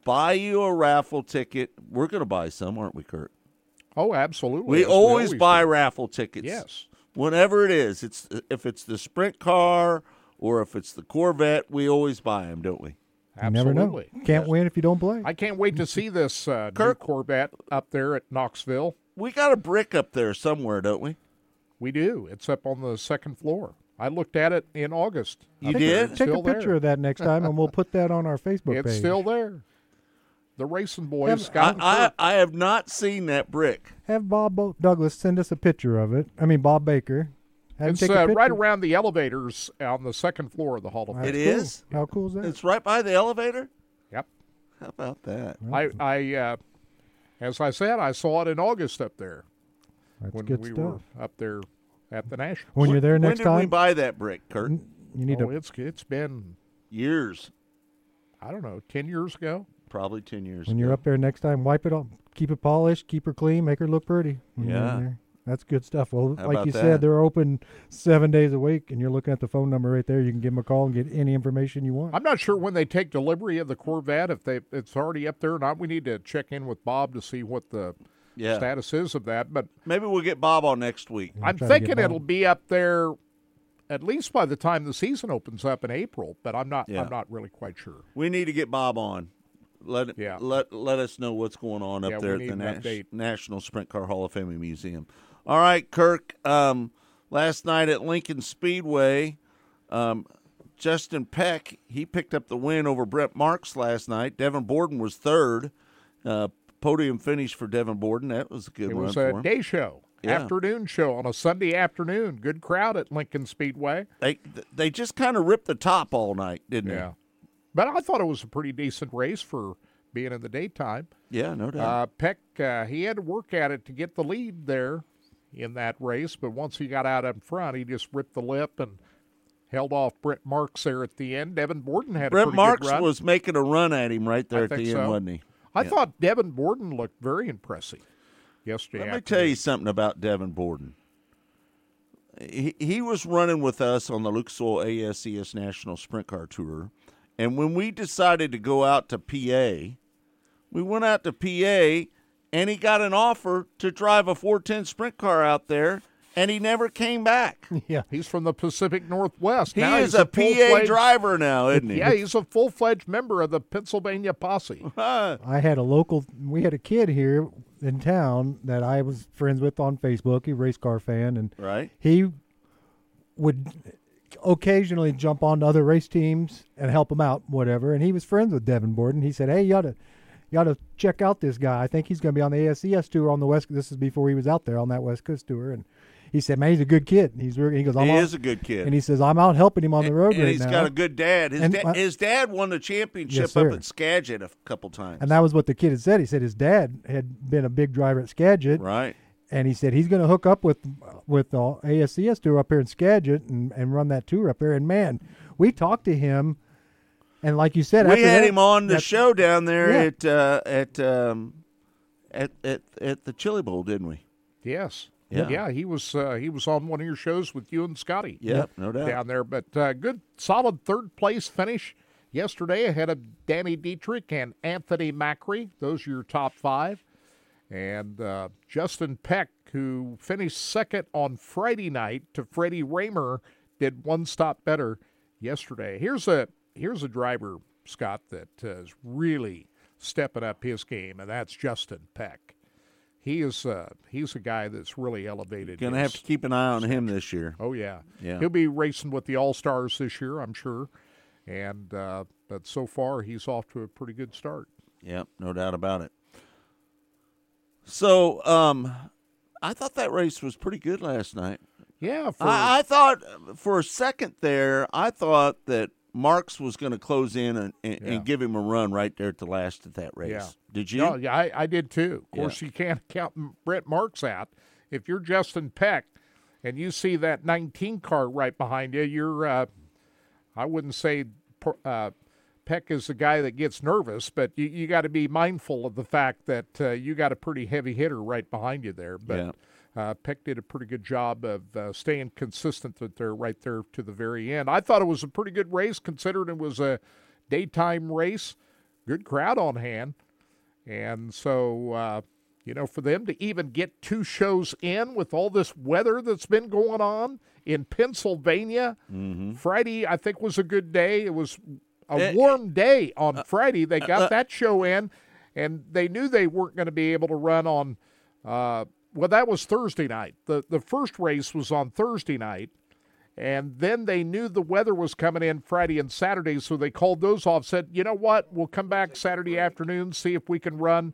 buy you a raffle ticket. We're going to buy some, aren't we, Kirk?
Oh, absolutely.
We
as
always buy
do.
raffle tickets.
Yes.
Whenever it is, it's if it's the sprint car or if it's the Corvette, we always buy them, don't we?
You never know.
Absolutely.
Can't win if you don't play.
I can't wait to see this uh, new
Kirk-
Corvette up there at Knoxville.
We got a brick up there somewhere, don't we?
We do. It's up on the second floor. I looked at it in August.
You did?
Take a picture
there.
of that next time, and we'll put that on our Facebook
It's
page.
still there. The RacinBoys,
Have-
Scott.
I, I I have not seen that brick.
Have Bob Bo- Douglas send us a picture of it. I mean, Bob Baker. Have
It's
take
uh, right around the elevators on the second floor of the Hall of Fame.
That's
It
cool.
is?
How cool is that?
It's right by the elevator.
Yep.
How about that?
I, I uh, as I said, I saw it in August up there
That's
when
good
we
stuff.
were up there at the National.
When you're there next
when
next
did we
time,
buy that brick, Kirk?
you need
oh,
to.
it's it's been
Years,
I don't know ten years ago.
Probably ten years.
When you're up there next time, wipe it off. Keep it polished. Keep her clean. Make her look pretty. when you're in
Yeah.
That's good stuff. Well,
How
like you
that?
said, they're open seven days a week, and you're looking at the phone number right there. You can give them a call and get any information you want.
I'm not sure when they take delivery of the Corvette if they it's already up there or not. We need to check in with Bob to see what the
Yeah.
status is of that. But
Maybe we'll get Bob on next week.
I'm
try to get
thinking it'll be up there at least by the time the season opens up in April. But I'm not
Yeah.
I'm not really quite sure.
We need to get Bob on. Let
Yeah.
let let us know what's going on up
Yeah,
there at the Nas- National Sprint Car Hall of Fame and Museum. All right, Kirk. Um, last night at Lincoln Speedway, um, Justin Peck he picked up the win over Brett Marks last night. Devin Borden was third. Uh, podium finish for Devin Borden. That was a good
It
run
was
for
a
him.
day show,
Yeah.
afternoon show on a Sunday afternoon. Good crowd at Lincoln Speedway.
They they just kind of ripped the top all night, didn't they?
Yeah. But I thought it was a pretty decent race for being in the daytime.
Yeah, no doubt.
Uh, Peck, uh, he had to work at it to get the lead there in that race, but once he got out in front, he just ripped the lip and held off Brett Marks there at the end. Devin Borden had pretty
Marks was making a run at him right there
I
at the
think
end,
so.
wasn't he?
I
Yeah.
thought Devin Borden looked very impressive yesterday.
Let me
afternoon.
tell you something about Devin Borden. He, he was running with us on the Lucas Oil ASCS National Sprint Car Tour. And when we decided to go out to PA, we went out to PA and he got an offer to drive a 410 sprint car out there, and he never came back. (laughs)
yeah.
He's from the Pacific Northwest.
He
Now
is
he's
a PA driver now, isn't he?
Yeah, (laughs) he's a full fledged member of the Pennsylvania Posse. (laughs) Uh-huh.
I had a local. We had a kid here in town that I was friends with on Facebook. He a race car fan, and
Right.
he would occasionally jump on to other race teams and help them out, whatever. And he was friends with Devin Borden. He said, "Hey, you ought to, you ought to check out this guy. I think he's going to be on the ASCS tour on the West. This is before he was out there on that West Coast tour." And he said, "Man, he's a good kid. He's really." He goes, "I'm
He
out-
is a good kid.
And he says, "I'm out helping him on the road
and
right
he's
now."
He's got a good dad. His,
And
da- his dad won the championship
Yes,
up at Skagit a couple times.
And that was what the kid had said. He said his dad had been a big driver at Skagit,
right.
And he said he's going to hook up with with the ASCS tour up here in Skagit and, and run that tour up there. And man, we talked to him, and like you said,
we
after
had
that-
him on the show down there
Yeah.
at uh, at um, at at at the Chili Bowl, didn't we?
Yes.
Yeah.
Yeah, he was uh, he was on one of your shows with you and Scotty.
Yep, no doubt.
Down there, but uh, good solid third place finish yesterday ahead of Danny Dietrich and Anthony Macri. Those are your top five. And uh, Justin Peck, who finished second on Friday night to Freddie Rahmer, did one stop better yesterday. Here's a here's a driver, Scott, that uh, is really stepping up his game, and that's Justin Peck. He is uh, he's a guy that's really elevated.
Gonna have to keep an eye on him this year.
Oh yeah,
Yeah.
He'll be racing with the All Stars this year, I'm sure. And uh, but so far he's off to a pretty good start.
Yep, no doubt about it. So, um, I thought that race was pretty good last night.
Yeah, for,
I, I thought for a second there, I thought that Marks was going to close in and, and,
Yeah.
and give him a run right there at the last of that race.
Yeah.
Did you?
No, yeah, I, I did too. Of course,
Yeah.
you can't (laughs) count Brett Marks out. If you're Justin Peck and you see that 19 car right behind you, you're, uh, I wouldn't say uh, Peck is the guy that gets nervous, but you, you got to be mindful of the fact that uh, you got a pretty heavy hitter right behind you there. But
Yeah.
uh, Peck did a pretty good job of uh, staying consistent that they're right there to the very end. I thought it was a pretty good race considering it was a daytime race. Good crowd on hand. And so, uh, you know, for them to even get two shows in with all this weather that's been going on in Pennsylvania. Friday, I think, was a good day. It was a
Eh,
warm day on Friday. They got
uh,
that show in, and they knew they weren't going to be able to run on. Uh, well, that was Thursday night. the The first race was on Thursday night, and then they knew the weather was coming in Friday and Saturday, so they called those off. Said, you know what, we'll come back Saturday afternoon, see if we can run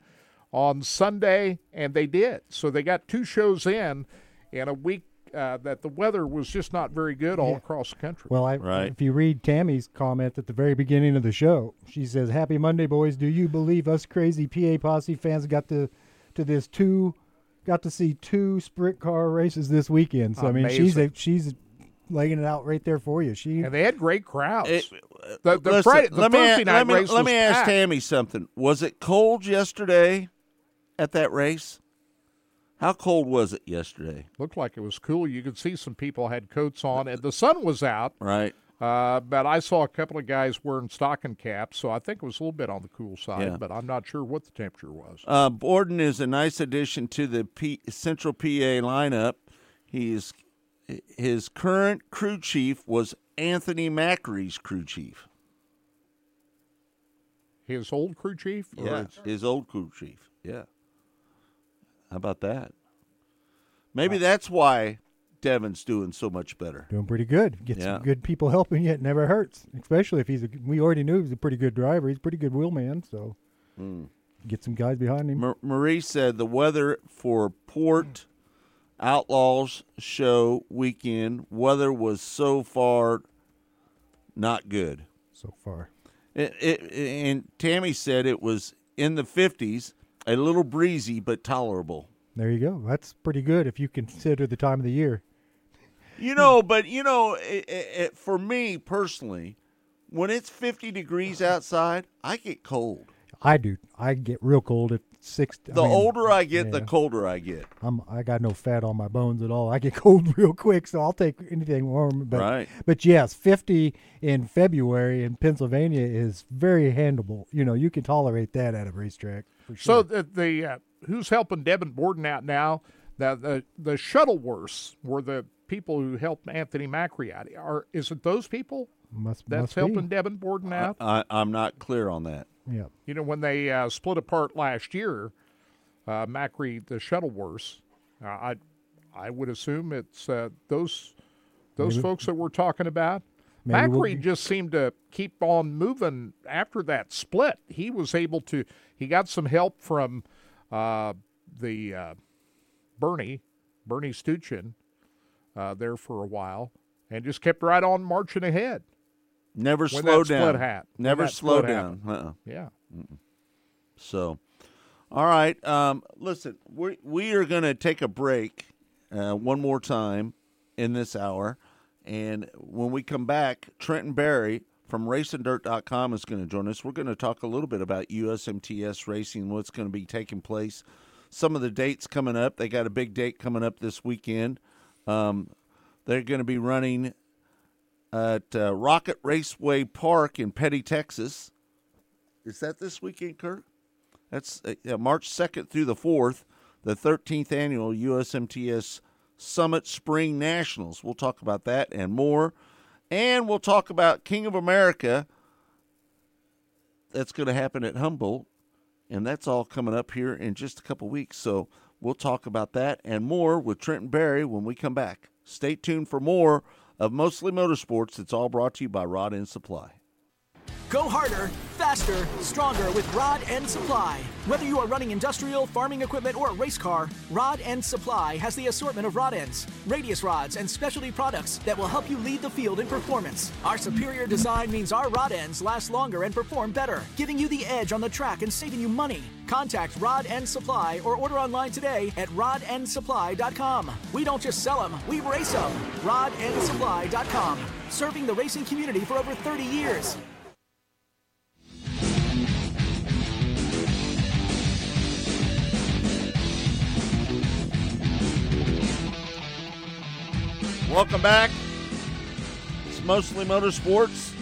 on Sunday, and they did. So they got two shows in in a week uh, that the weather was just not very good all across the country.
Well, I,
Right.
if you read Tammy's comment at the very beginning of the show, she says, "Happy Monday, boys. Do you believe us crazy PA posse fans got to to this two, got to see two sprint car races this weekend? So I mean, she's a, she's laying it out right there for you. She
and they had great crowds.
It-
the the,
Listen,
Friday, the
let me,
night
let me,
race
let me ask
packed.
Tammy something. Was it cold yesterday at that race? How cold was it yesterday?
Looked like it was cool. You could see some people had coats on, and the sun was out.
Right.
Uh, but I saw a couple of guys wearing stocking caps, so I think it was a little bit on the cool side.
Yeah.
But I'm not sure what the temperature was.
Uh, Borden is a nice addition to the P- Central PA lineup. He's his current crew chief was Anthony Macri's crew chief.
His old crew chief.
Yeah,
his
old crew chief. Yeah. How about that? Maybe that's why Devin's doing so much better.
doing pretty good. Get
Yeah.
some good people helping you. It never hurts, especially if he's. A, we already knew he was a pretty good driver. He's a pretty good wheelman. So hmm. get some guys behind him.
Mar- Marie said the weather for Port Outlaws show weekend weather was so far not good.
so far.
It, it, and Tammy said it was in the 50s, a little breezy but tolerable.
There you go. That's pretty good if you consider the time of the year.
You know, but you know, it, it, it- for me personally, when it's 50 degrees outside, I get cold.
I do. I get real cold at six. I
The
mean,
older I get, the colder I get.
I'm I got no fat on my bones at all. I get (laughs) cold real quick, so I'll take anything warm. But
Right.
but yes, 50 in February in Pennsylvania is very handleable. You know, you can tolerate that at a racetrack for
So the, the uh, who's helping Devin Borden out now? The the the Shuttleworths were the people who helped Anthony Macri out. Are is it those people
must
that's
must be.
helping Devin Borden out?
I, I'm not clear on that.
Yeah.
You know, when they uh, split apart last year, uh, Macri, the Shuttleworths, uh, I, I would assume it's uh, those those
Maybe-
folks that we're talking about.
Maybe we'll
Macri just seemed to keep on moving after that split. He was able to. He got some help from uh, the uh, Bernie, Bernie Stuchin, uh, there for a while, and just kept right on marching ahead.
Never
When
slow down.
hat-
Never slow down. Uh-uh.
Yeah.
So, all right. Um, listen, we we are going to take a break uh, one more time in this hour, and when we come back, Trenton Berry from RacingDirt.com is going to join us. We're going to talk a little bit about USMTS racing, what's going to be taking place, some of the dates coming up. They got a big date coming up this weekend. Um, they're going to be running at uh, Rocket Raceway Park in Petty, Texas. Is that this weekend, Kirk? That's uh, March 2nd through the 4th, the 13th annual USMTS Summit Spring Nationals. We'll talk about that and more. And we'll talk about King of America. That's going to happen at Humboldt. And that's all coming up here in just a couple weeks. So we'll talk about that and more with Trenton Berry when we come back. Stay tuned for more of Mostly Motorsports. It's all brought to you by Rod End Supply.
Go harder, faster, stronger with Rod End Supply. Whether you are running industrial, farming equipment, or a race car, Rod End Supply has the assortment of rod ends, radius rods, and specialty products that will help you lead the field in performance. Our superior design means our rod ends last longer and perform better, giving you the edge on the track and saving you money. Contact Rod End Supply or order online today at rodendsupply.com. We don't just sell them, we race them. Rodendsupply.com. Serving the racing community for over 30 years.
Welcome back. It's mostly motorsports.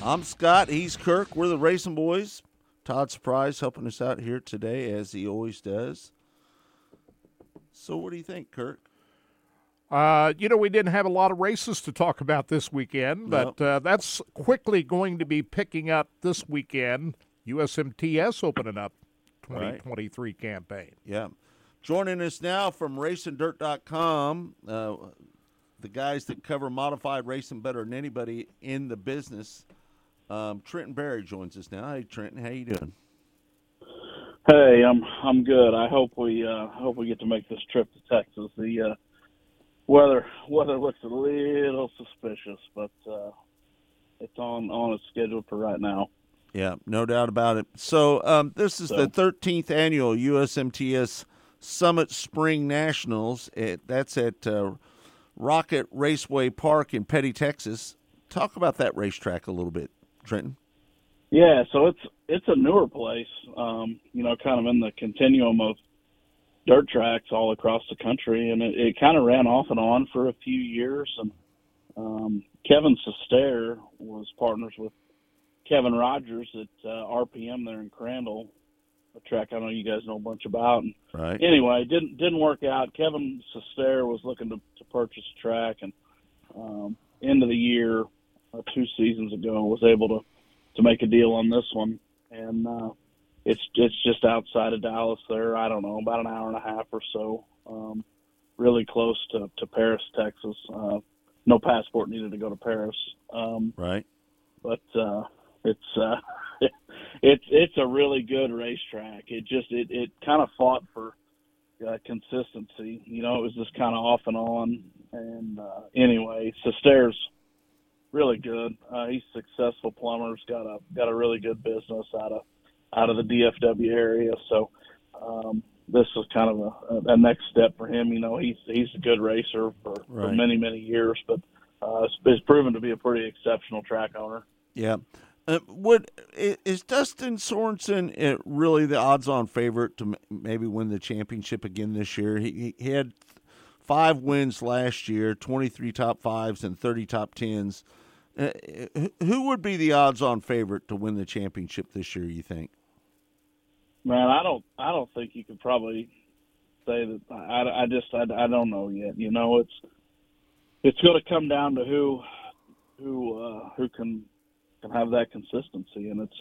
I'm Scott. He's Kirk. We're the RacinBoys. Todd Surprise helping us out here today, as he always does. So, what do you think, Kirk?
Uh, you know, we didn't have a lot of races to talk about this weekend, but uh, that's quickly going to be picking up this weekend. USMTS opening up 2023 campaign.
Yeah. Joining us now from racingdirt.com, uh, the guys that cover modified racing better than anybody in the business. Um, Trenton Berry joins us now. Hey, Trenton, how you doing?
Hey, I'm I'm good. I hope we uh hope we get to make this trip to Texas. The uh weather weather looks a little suspicious, but uh it's on on its schedule for right now.
Yeah, no doubt about it. So, um, this is
So-
the 13th annual USMTS Summit Spring Nationals. It, that's at uh, Rocket Raceway Park in Petty, Texas. Talk about that racetrack a little bit, Trenton.
Yeah, so it's it's a newer place, um, you know, kind of in the continuum of dirt tracks all across the country, and it, it kind of ran off and on for a few years. And um, Kevin Sestair was partners with Kevin Rogers at uh, RPM there in Crandall, a track I know you guys know a bunch about. And
Right.
anyway, didn't didn't work out. Kevin Sestair was looking to, to purchase a track, and um, end of the year, uh, two seasons ago, was able to to make a deal on this one, and uh, it's it's just outside of Dallas. There, I don't know, about an hour and a half or so. Um, really close to to Paris, Texas. Uh, no passport needed to go to Paris. Um,
Right.
but uh, it's uh, (laughs) it's it's a really good racetrack. It just it it kind of fought for uh, consistency. You know, it was just kind of off and on. And uh, anyway, Sestair's really good. Uh, he's a successful plumber. He's got a got a really good business out of out of the DFW area. So um, this is kind of a, a next step for him. You know, he's he's a good racer for, for many many years, but uh, it's, it's proven to be a pretty exceptional track owner.
Yeah. Uh, would is Dustin Sorensen uh, really the odds-on favorite to m- maybe win the championship again this year? He, he had five wins last year, twenty-three top fives and thirty top tens. Uh, who- would be the odds-on favorite to win the championship this year? You think?
Man, I don't. I don't think you could probably say that. I, I just. I, I don't know yet. You know, it's it's going to come down to who who uh, who can can have that consistency, and it's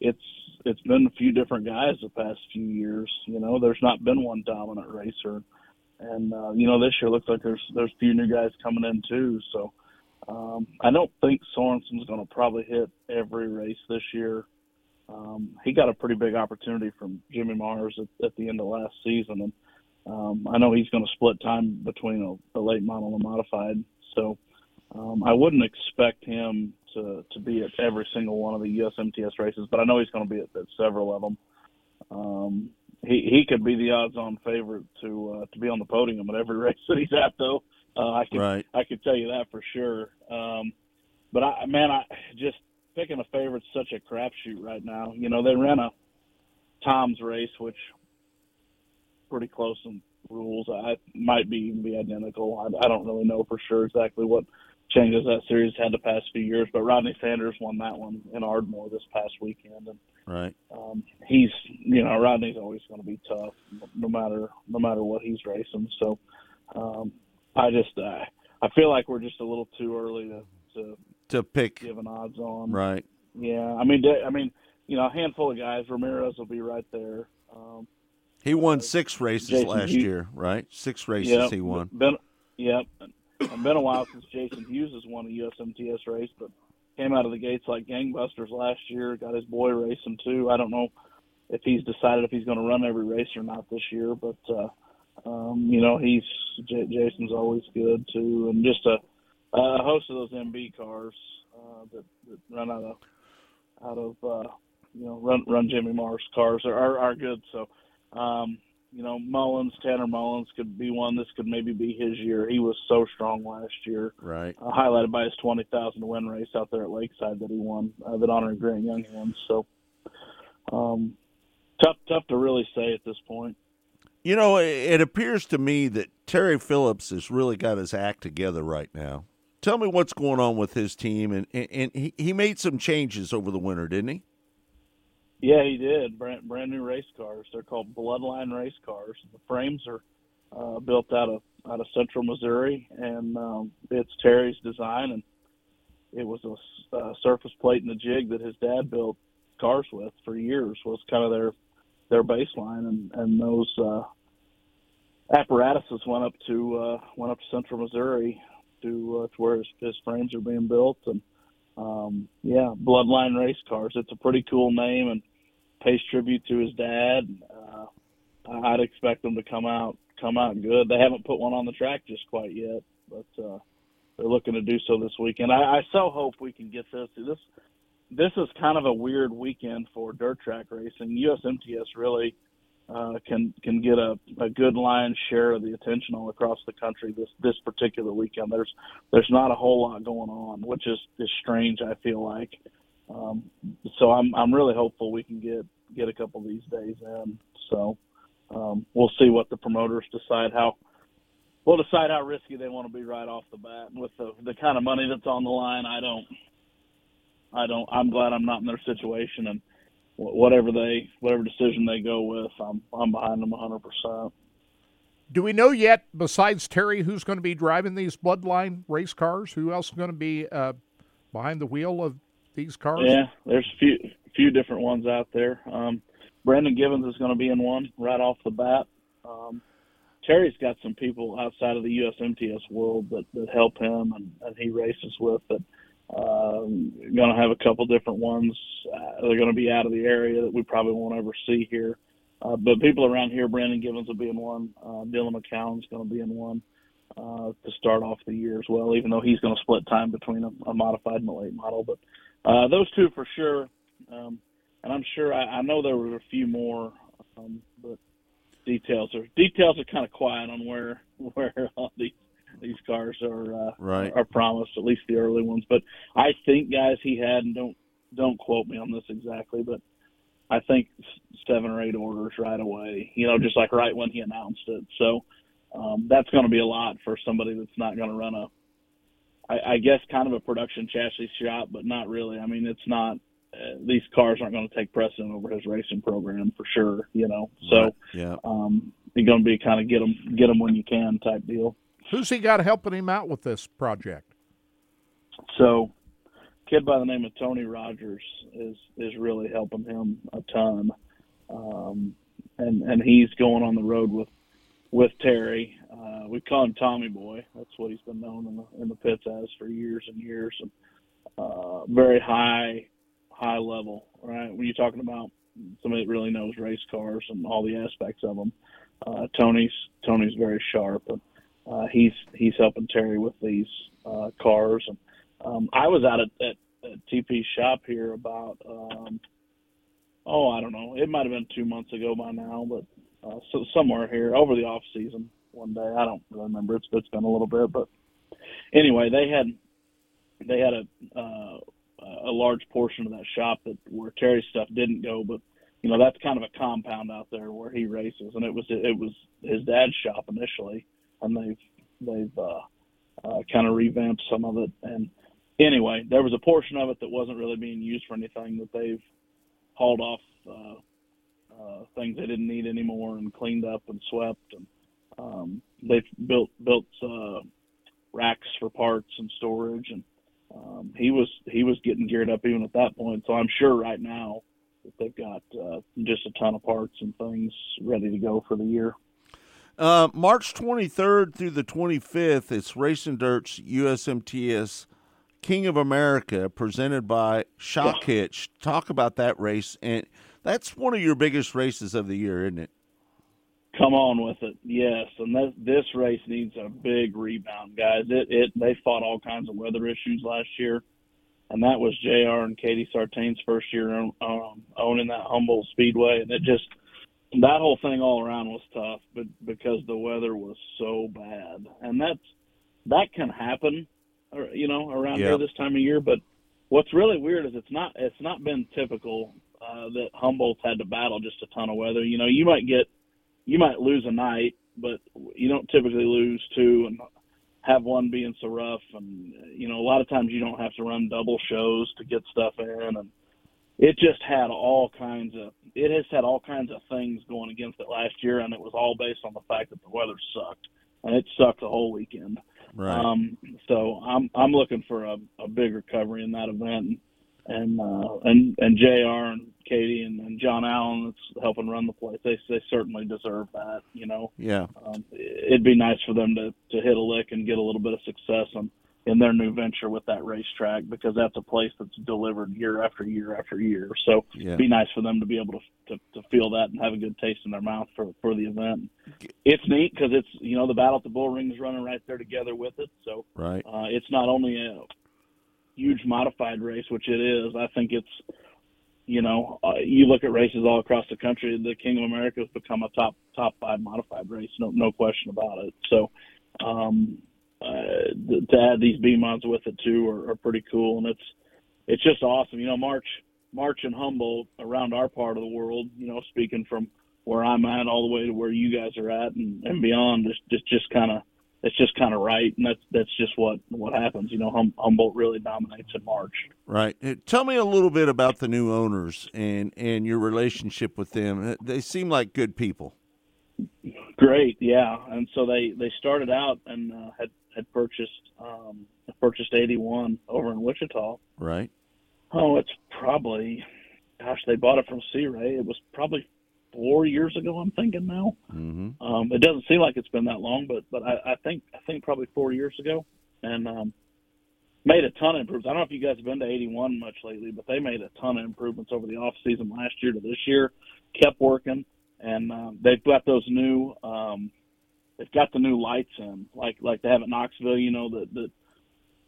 it's it's been a few different guys the past few years. You know, there's not been one dominant racer, and uh, you know this year looks like there's there's a few new guys coming in too. So um, I don't think Sorensen's going to probably hit every race this year um, he got a pretty big opportunity from Jimmy Mars at, at the end of last season, and um, I know he's going to split time between a, a late model and modified. So um, I wouldn't expect him to to be at every single one of the USMTS races, but I know he's going to be at, at several of them. Um, he he could be the odds-on favorite to uh, to be on the podium at every (laughs) race that he's at, though. Uh, I can
Right.
I could tell you that for sure. Um, but I man, I just picking a favorite's such a crapshoot right now. You know, they ran a Tom's race, which pretty close in rules. I might be even be identical. I, I don't really know for sure exactly what changes that series had the past few years. But Rodney Sanders won that one in Ardmore this past weekend, and
Right.
um, he's you know Rodney's always going to be tough no matter no matter what he's racing. So um, I just uh, I feel like we're just a little too early to to
To pick.
give an odds on.
Right.
Yeah, I mean, I mean, you know, a handful of guys. Ramirez will be right there. Um,
He won six races
Jason
last
Hughes-
year, right? Six races
yeah,
he won.
Been, yep. It's been a while since Jason Hughes has won a USMTS race, but came out of the gates like gangbusters last year. Got his boy racing too. I don't know if he's decided if he's going to run every race or not this year, but uh, um, you know, he's J- Jason's always good too, and just a, a host of those MB cars uh, that, that run out of out of uh, you know run run Jimmy Mars cars are are, are good. So. Um, you know, Mullins, Tanner Mullins could be one. This could maybe be his year. He was so strong last year,
Right.
uh, highlighted by his 20,000 win race out there at Lakeside that he won, uh, that honored Grant Junghans. So, um, tough, tough to really say at this point.
You know, it, appears to me that Terry Phillips has really got his act together right now. Tell me what's going on with his team, and and, he, he made some changes over the winter, didn't he?
Yeah, he did. Brand brand new race cars. They're called Bloodline race cars. The frames are uh, built out of out of Central Missouri, and um, it's Terry's design. And it was a surface plate and a jig that his dad built cars with for years. Was kind of their their baseline, and and those uh, apparatuses went up to uh, went up to Central Missouri to uh, to where his, his frames are being built, and um, yeah, Bloodline Race Cars. It's a pretty cool name and pays tribute to his dad. Uh, I'd expect them to come out come out good. They haven't put one on the track just quite yet, but uh, they're looking to do so this weekend. I, I so hope we can get this. This this is kind of a weird weekend for dirt track racing. USMTS really uh, can can get a, a good lion's share of the attention all across the country this this particular weekend. There's there's not a whole lot going on, which is is strange. I feel like. Um, so I'm I'm really hopeful we can get get a couple of these days in. So um, we'll see what the promoters decide how we'll decide how risky they want to be right off the bat. And with the the kind of money that's on the line, I don't I don't I'm glad I'm not in their situation and whatever they whatever decision they go with, I'm I'm behind them 100. percent
Do we know yet, besides Terry, who's going to be driving these Bloodline race cars? Who else is going to be uh, behind the wheel of these cars?
Yeah, there's a few few different ones out there. Um, Brandon Gibbons is going to be in one right off the bat. Um, Terry's got some people outside of the USMTS world that, that help him and, and he races with. But um, going to have a couple different ones. Uh, they're going to be out of the area that we probably won't ever see here. Uh, but people around here, Brandon Gibbons will be in one. Uh, Dylan McCown's going to be in one uh, to start off the year as well. Even though he's going to split time between a, a modified and a late model, but uh, those two for sure. Um, and I'm sure I, I know there were a few more, um, but details are details are kind of quiet on where (laughs) where all these these cars are uh,
Right.
are promised, at least the early ones. But I think, guys, he had and don't don't quote me on this exactly, but I think seven or eight orders right away. You know, just like right when he announced it. So um, that's going to be a lot for somebody that's not going to run a, I, I guess, kind of a production chassis shop, but not really. I mean, it's not. Uh, these cars aren't going to take precedent over his racing program for sure. You know, so
Right. yeah.
um, you're going to be kind of get them get them when you can type deal.
Who's he got helping him out with this project?
So, kid by the name of Tony Rogers is is really helping him a ton, um, and and he's going on the road with with Terry. Uh, we call him Tommy Boy. That's what he's been known in the in the pits as for years and years. And uh, very high high level, right? When you're talking about somebody that really knows race cars and all the aspects of them, uh, Tony's Tony's very sharp. And, uh, he's he's helping Terry with these uh, cars. And um, I was out at, at, at TP's shop here about um, oh I don't know. It might have been two months ago by now, but uh, so somewhere here over the off season one day. I don't remember. It's it's been a little bit, but anyway they had they had a uh, a large portion of that shop that where Terry's stuff didn't go, but you know that's kind of a compound out there where he races, and it was it was his dad's shop initially, and they've they've uh, uh, kind of revamped some of it. And anyway, there was a portion of it that wasn't really being used for anything that they've hauled off uh, uh, things they didn't need anymore and cleaned up and swept, and um, they've built built uh, racks for parts and storage and um, he was he was getting geared up even at that point. So I'm sure right now they've got uh, just a ton of parts and things ready to go for the year.
Uh, March 23rd through the 25th, it's Racing Dirt's USMTS King of America presented by Shock Hitch. Talk about that race. And that's one of your biggest races of the year, isn't it?
Come on with it, yes. And that, this race needs a big rebound, guys. It it they fought all kinds of weather issues last year, and that was Jr. and Katie Sartain's first year um, owning that Humboldt Speedway, and it just that whole thing all around was tough, but because the weather was so bad, and that's that can happen, you know, around
Yeah.
here this time of year. But what's really weird is it's not it's not been typical uh, that Humboldt's had to battle just a ton of weather. You know, you might get you might lose a night, but you don't typically lose two and have one being so rough. And you know, a lot of times you don't have to run double shows to get stuff in, and it just had all kinds of it has had all kinds of things going against it last year, and it was all based on the fact that the weather sucked, and it sucked the whole weekend.
Right.
Um, so I'm I'm looking for a, a big recovery in that event, and uh, and and Jr. and Katie and, and John Allen that's helping run the place. They they certainly deserve that. You know,
Yeah.
um, it'd be nice for them to to hit a lick and get a little bit of success on in their new venture with that racetrack because that's a place that's delivered year after year after year. So
Yeah.
it'd be nice for them to be able to, to to feel that and have a good taste in their mouth for for the event. It's neat because it's you know the battle at the bull ring is running right there together with it. So
Right.
uh, it's not only a huge modified race, which it is. I think it's, you know, uh, you look at races all across the country. The King of America has become a top top five modified race, no no question about it. So, um, uh, th- to add these B mods with it too are, are pretty cool, and it's it's just awesome. You know, March March and Humboldt around our part of the world. You know, speaking from where I'm at all the way to where you guys are at and, and beyond, just just just kind of it's just kind of right, and that's that's just what what happens. You know, hum, Humboldt really dominates in March.
Right. Tell me a little bit about the new owners and and your relationship with them. Uh, They seem like good people.
Great, yeah. And so they they started out and uh, had had purchased um, purchased 81 over in Wichita.
Right.
Oh, it's probably, gosh, they bought it from Sea Ray. It was probably four years ago. I'm thinking now.
Mm-hmm.
Um, it doesn't seem like it's been that long, but but I, I think I think probably four years ago, and um, made a ton of improvements. I don't know if you guys have been to 81 much lately, but they made a ton of improvements over the off season last year to this year. Kept working, and um, they've got those new. Um, they've got the new lights in, like like they have at Knoxville. You know the the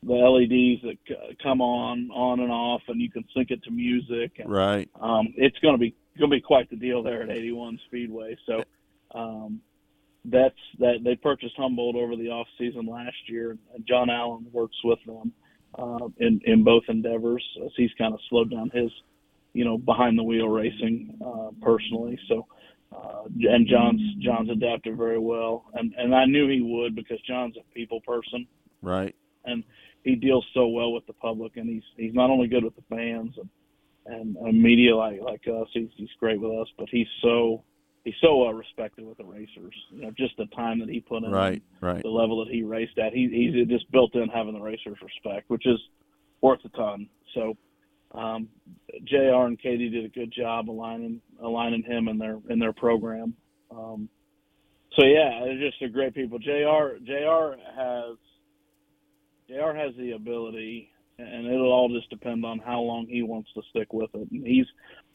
the LEDs that c- come on on and off, and you can sync it to music. And,
Right.
um, it's going to be going to be quite the deal there at 81 Speedway. So um, that's that they purchased Humboldt over the off season last year, and John Allen works with them uh, in in both endeavors as he's kind of slowed down his you know behind the wheel racing uh, personally. So. Uh, and John's John's adapted very well, and and I knew he would because John's a people person,
Right.
and he deals so well with the public, and he's he's not only good with the fans and and, and media like like us. He's he's great with us, but he's so he's so well respected with the racers. You know, just the time that he put in,
Right. Right.
the level that he raced at. He he's just built in having the racers respect, which is worth a ton. So. Um, Jr. and Katie did a good job aligning aligning him in their in their program. Um, so yeah, they're just a great people. Jr. Jr. has Jr. has the ability, and it'll all just depend on how long he wants to stick with it. And he's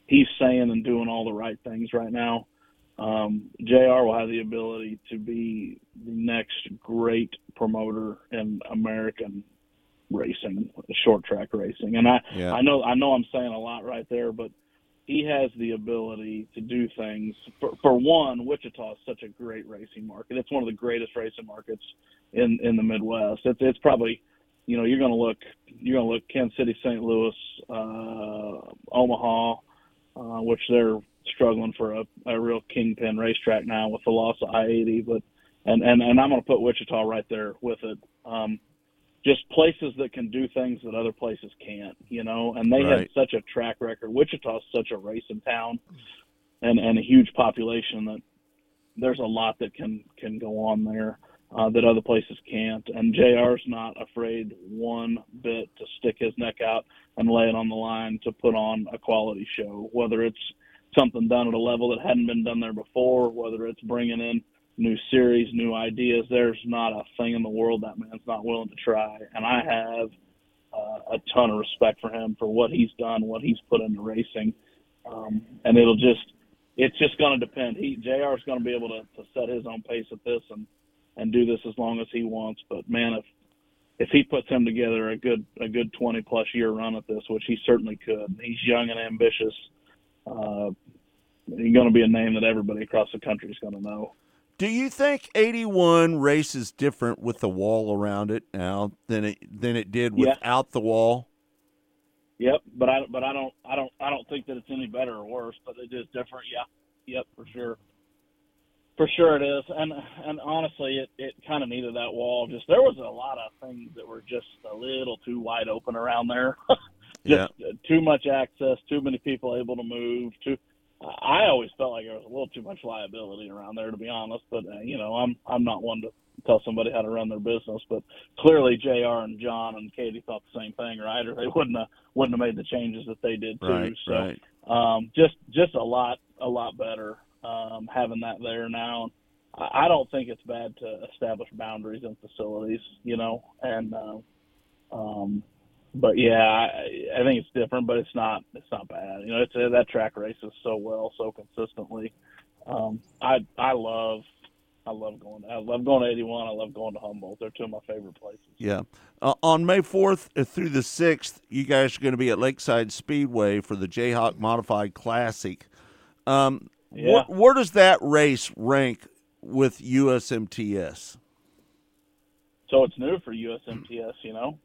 he's saying and doing all the right things right now. Um, Jr. will have the ability to be the next great promoter in American racing, short track racing. And I
Yeah.
I know I know I'm saying a lot right there, but he has the ability to do things. For, for one, Wichita is such a great racing market. It's one of the greatest racing markets in in the Midwest. It's it's probably, you know, you're going to look you're going to look Kansas City, St. Louis, uh, Omaha, uh, which they're struggling for a, a real kingpin racetrack now with the loss of I-80. But and and and I'm going to put Wichita right there with it. Um, just places that can do things that other places can't, you know. And they
Right.
have such a track record. Wichita's such a racing town, and and a huge population that there's a lot that can can go on there uh, that other places can't. And Jr's not afraid one bit to stick his neck out and lay it on the line to put on a quality show, whether it's something done at a level that hadn't been done there before, whether it's bringing in new series, new ideas. There's not a thing in the world that man's not willing to try, and I have uh, a ton of respect for him for what he's done, what he's put into racing, um, and it'll just it's just going to depend. He Jr. is going to be able to, to set his own pace at this and and do this as long as he wants. But man, if if he puts him together a good a good 20 plus year run at this, which he certainly could, he's young and ambitious. Uh, he's going to be a name that everybody across the country is going to know.
Do you think 81 races different with the wall around it now than it than it did
Yeah.
without the wall?
Yep, but I but I don't I don't I don't think that it's any better or worse, but it is different. Yeah, yep, for sure. For sure it is, and and honestly, it it kind of needed that wall. Just there was a lot of things that were just a little too wide open around there. (laughs) just too much access, too many people able to move. Too, I always felt like there was a little too much liability around there, to be honest. But uh, you know, I'm I'm not one to tell somebody how to run their business. But clearly, Jr. and John and Katie thought the same thing, right? Or they wouldn't have wouldn't have made the changes that they did too.
Right,
so
right.
um, just just a lot a lot better um, having that there now. I I don't think it's bad to establish boundaries in facilities, you know, and uh, um, but yeah, I, I think it's different, but it's not it's not bad. You know, it's uh, that track races so well, so consistently. Um, I I love I love going. I love going to 81. I love going to Humboldt. They're two of my favorite places.
Yeah. Uh, on May 4th through the 6th, you guys are going to be at Lakeside Speedway for the Jayhawk Modified Classic. Um,
Yeah.
wh- where does that race rank with USMTS?
So it's new for USMTS, you know.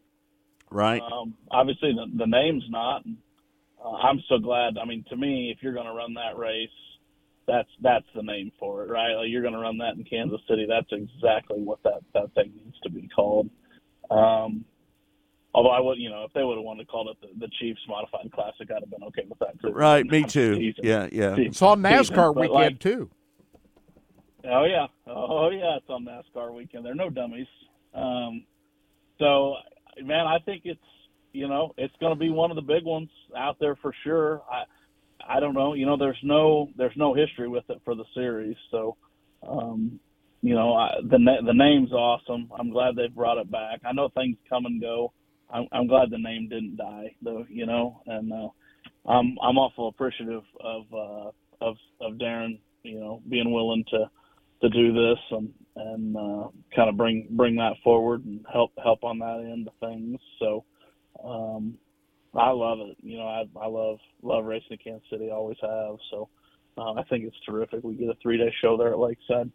Right.
Um, obviously, the, the name's not. Uh, I'm so glad. I mean, to me, if you're going to run that race, that's that's the name for it, right? Like you're going to run that in Kansas City. That's exactly what that that thing needs to be called. Um, although I would, you know, if they would have wanted to call it the, the Chiefs Modified Classic, I'd have been okay with that too.
Right, me too.
teasing.
Yeah, yeah.
Teasing.
It's on NASCAR
but,
weekend
like,
too.
Oh yeah, oh yeah, it's on NASCAR weekend. They're no dummies. Um, so, man, I think it's you know it's going to be one of the big ones out there for sure. I I don't know. You know, there's no there's no history with it for the series, so um, you know I, the the name's awesome. I'm glad they brought it back. I know things come and go. I'm, I'm glad the name didn't die though. You know, and uh, I'm I'm awful appreciative of uh, of of Darren. You know, being willing to to do this and and uh, kind of bring bring that forward and help help on that end of things. So um, I love it. You know, I I love love racing in Kansas City. Always have. So uh, I think it's terrific. We get a three day show there at Lakeside.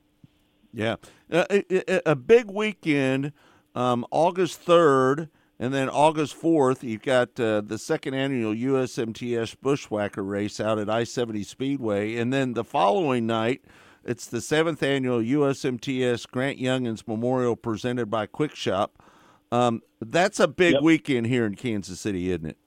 Yeah, uh, a, a- big weekend, um, August third, and then August fourth. You've got uh, the second annual USMTS Bushwhacker race out at I seventy Speedway, and then the following night, it's the seventh annual USMTS Grant Junghans Memorial presented by Quick Shop. Um, that's a big
Yep.
weekend here in Kansas City, isn't it?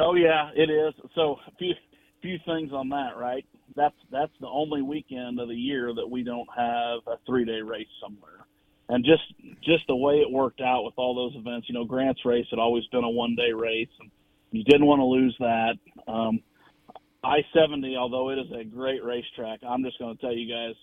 Oh yeah, it is. So a few few things on that, right? That's that's the only weekend of the year that we don't have a three day race somewhere. And just just the way it worked out with all those events, you know, Grant's race had always been a one day race and you didn't want to lose that. Um I seventy, although it is a great racetrack, I'm just gonna tell you guys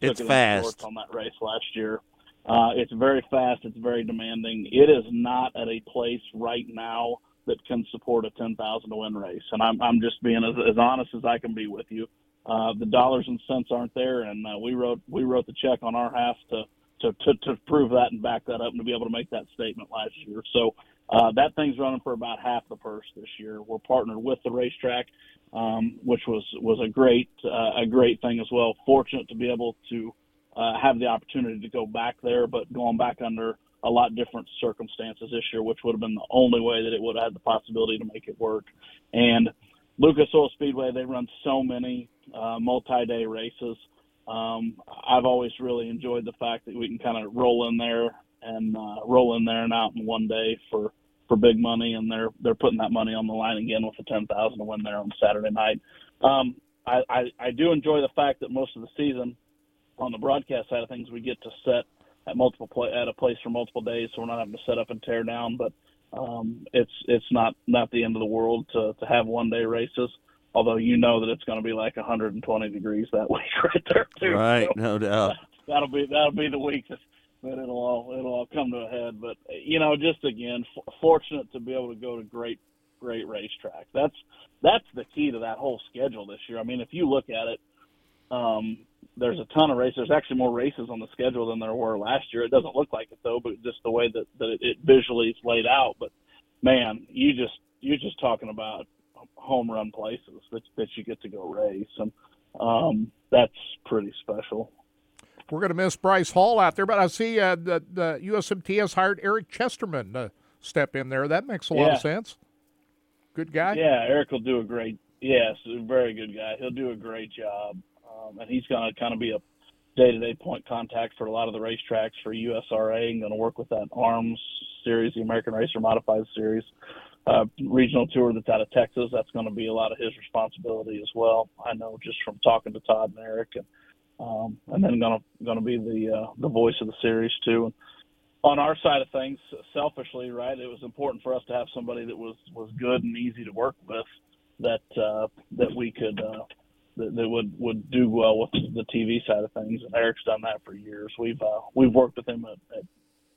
It's
it
fast.
on that race last year. Uh, it's very fast. It's very demanding. It is not at a place right now that can support a ten thousand to win race. And I'm I'm just being as, as honest as I can be with you. Uh, the dollars and cents aren't there, and uh, we wrote we wrote the check on our half to, to to to prove that and back that up and to be able to make that statement last year. So uh, that thing's running for about half the purse this year. We're partnered with the racetrack, um, which was was a great uh, a great thing as well. Fortunate to be able to uh, have the opportunity to go back there, but going back under a lot different circumstances this year, which would have been the only way that it would have had the possibility to make it work. And Lucas Oil Speedway, they run so many uh, multi-day races. Um, I've always really enjoyed the fact that we can kind of roll in there and uh, roll in there and out in one day for for big money, and they're they're putting that money on the line again with the ten thousand to win there on Saturday night. Um, I, I I do enjoy the fact that most of the season on the broadcast side of things, we get to set at multiple pla at a place for multiple days, so we're not having to set up and tear down. But um, it's it's not not the end of the world to to have one day races. Although you know that it's going to be like 120 degrees that (laughs) week right there too.
Right,
So
no doubt. (laughs)
that'll be that'll be the week that, that it'll all it'll all come to a head. But you know, just again, f- fortunate to be able to go to great great racetrack. That's that's the key to that whole schedule this year. I mean, if you look at it, um, there's a ton of races. There's actually more races on the schedule than there were last year. It doesn't look like it though, but just the way that, that it, it visually is laid out. But man, you just you're just talking about home run places that that you get to go race, and um, that's pretty special.
We're going to miss Bryce Hall out there, but I see uh, the, the has hired Eric Chesterman to step in there. That makes a lot
Yeah.
of sense. Good guy.
Yeah, Eric will do a great. Yes, a very good guy. He'll do a great job, um, and he's going to kind of be a day-to-day point contact for a lot of the racetracks for USRA, and going to work with that ARMS series, the American Racer Modified series. uh, regional tour that's out of Texas. That's going to be a lot of his responsibility as well. I know just from talking to Todd and Eric, and um, and then going to be the uh, the voice of the series too. And on our side of things, selfishly, right, it was important for us to have somebody that was was good and easy to work with, that uh, that we could. Uh, that, would would do well with the TV side of things, and Eric's done that for years. We've uh, we've worked with him at, at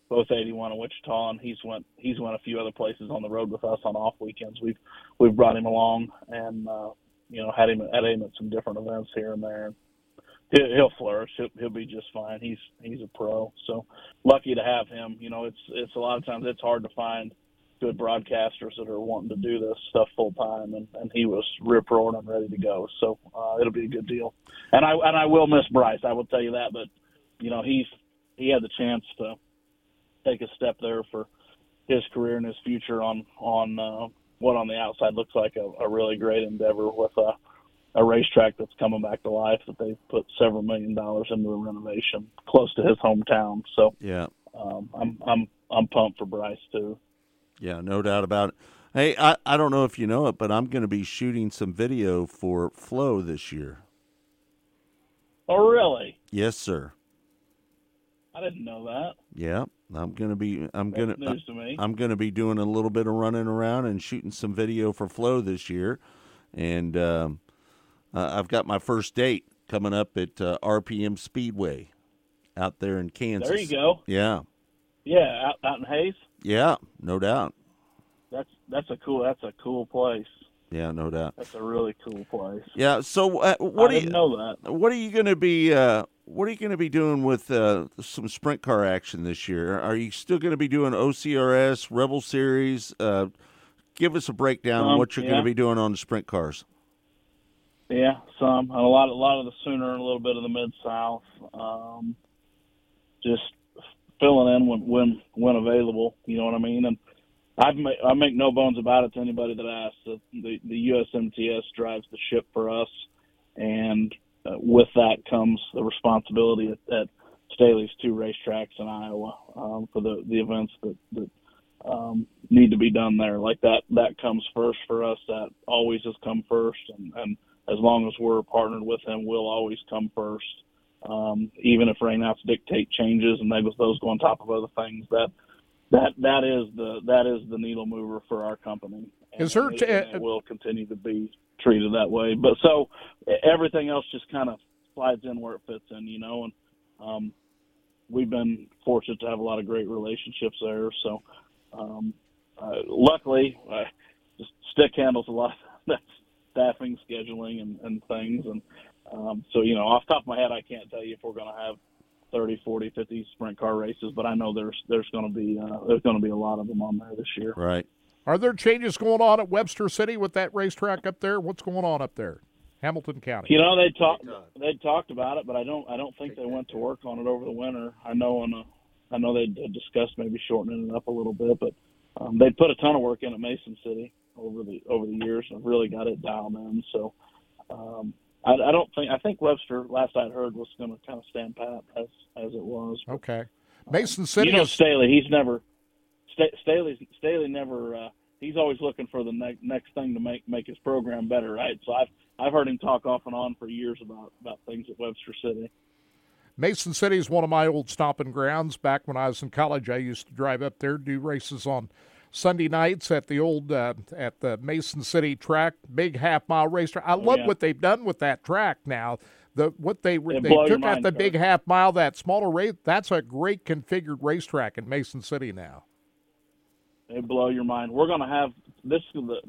both 81 and Wichita, and he's went he's went a few other places on the road with us on off weekends. We've we've brought him along and uh, you know had him had him at some different events here and there. He'll, he'll flourish. He'll, he'll be just fine. He's he's a pro, so lucky to have him. You know, it's it's a lot of times it's hard to find good broadcasters that are wanting to do this stuff full time, and, and he was rip roaring and ready to go. So uh, it'll be a good deal. And I and I will miss Bryce. I will tell you that. But you know he's he had the chance to take a step there for his career and his future on on uh, what on the outside looks like a, a really great endeavor with a a racetrack that's coming back to life that they've put several million dollars into the renovation close to his hometown. So
Yeah.
um, I'm I'm I'm pumped for Bryce too.
Yeah, no doubt about it. Hey, I, I don't know if you know it, but I'm going to be shooting some video for Flow this year.
Oh really?
Yes, sir.
I didn't know that.
Yeah, I'm going to be. I'm
That's
going to.
news to me.
I'm going to be doing a little bit of running around and shooting some video for Flow this year, and um, uh, I've got my first date coming up at uh, RPM Speedway out there in Kansas.
There you go.
Yeah,
Yeah, out, out in Hays.
yeah, no doubt.
That's that's a cool that's a cool place.
Yeah, no doubt.
That's a really cool place.
Yeah. So, uh, what
I
do you
know that.
What are you going to be? Uh, what are you going to be doing with uh, some sprint car action this year? Are you still going to be doing OCRS Rebel Series? Uh, give us a breakdown on
Um,
what you're going to be doing on the sprint cars.
Yeah, some a lot, a lot of the Sooner and a little bit of the Mid South. Um, just filling in when when when available. You know what I mean? And I make I make no bones about it to anybody that asks. The the, the USMTS drives the ship for us, and uh, with that comes the responsibility at, at Staley's two racetracks in Iowa um, for the the events that that um, need to be done there. Like that, that comes first for us. That always has come first, and, and as long as we're partnered with him, we'll always come first. Um, even if rainouts dictate changes and they, those go on top of other things, that that that is the that is the needle mover for our company. And,
Is t-
it, and it will continue to be treated that way. But so everything else just kind of slides in where it fits in, you know. And um, we've been fortunate to have a lot of great relationships there. So um, uh, luckily, uh, just stick handles a lot of that staffing, scheduling, and, and things. And um, so, you know, off the top of my head, I can't tell you if we're going to have 30, 40, 50 sprint car races, but I know there's there's going to be uh, there's going to be a lot of them on there this year.
Right.
Are there changes going on at Webster City with that racetrack up there? What's going on up there? Hamilton County.
You know, they talked they talked about it, but I don't I don't think they went to work on it over the winter. I know on a, I know they discussed maybe shortening it up a little bit, but um, they put a ton of work in at Mason City over the over the years and really got it dialed in. So um, I, I don't think I think Webster last I heard was going to kind of stand pat as as it was.
Okay. Mason City
you know Staley. He's never Sta- Staley. Staley never. Uh, he's always looking for the ne- next thing to make make his program better, right? So I've I've heard him talk off and on for years about about things at Webster City.
Mason City is one of my old stomping grounds. Back when I was in college, I used to drive up there, do races on Sunday nights at the old uh, at the Mason City track, big half mile racetrack. I love
Oh, yeah.
what they've done with that track now. The what they
It
they took out the big half mile, that smaller race. That's a great configured racetrack in Mason City now.
It blow your mind. We're going to have this.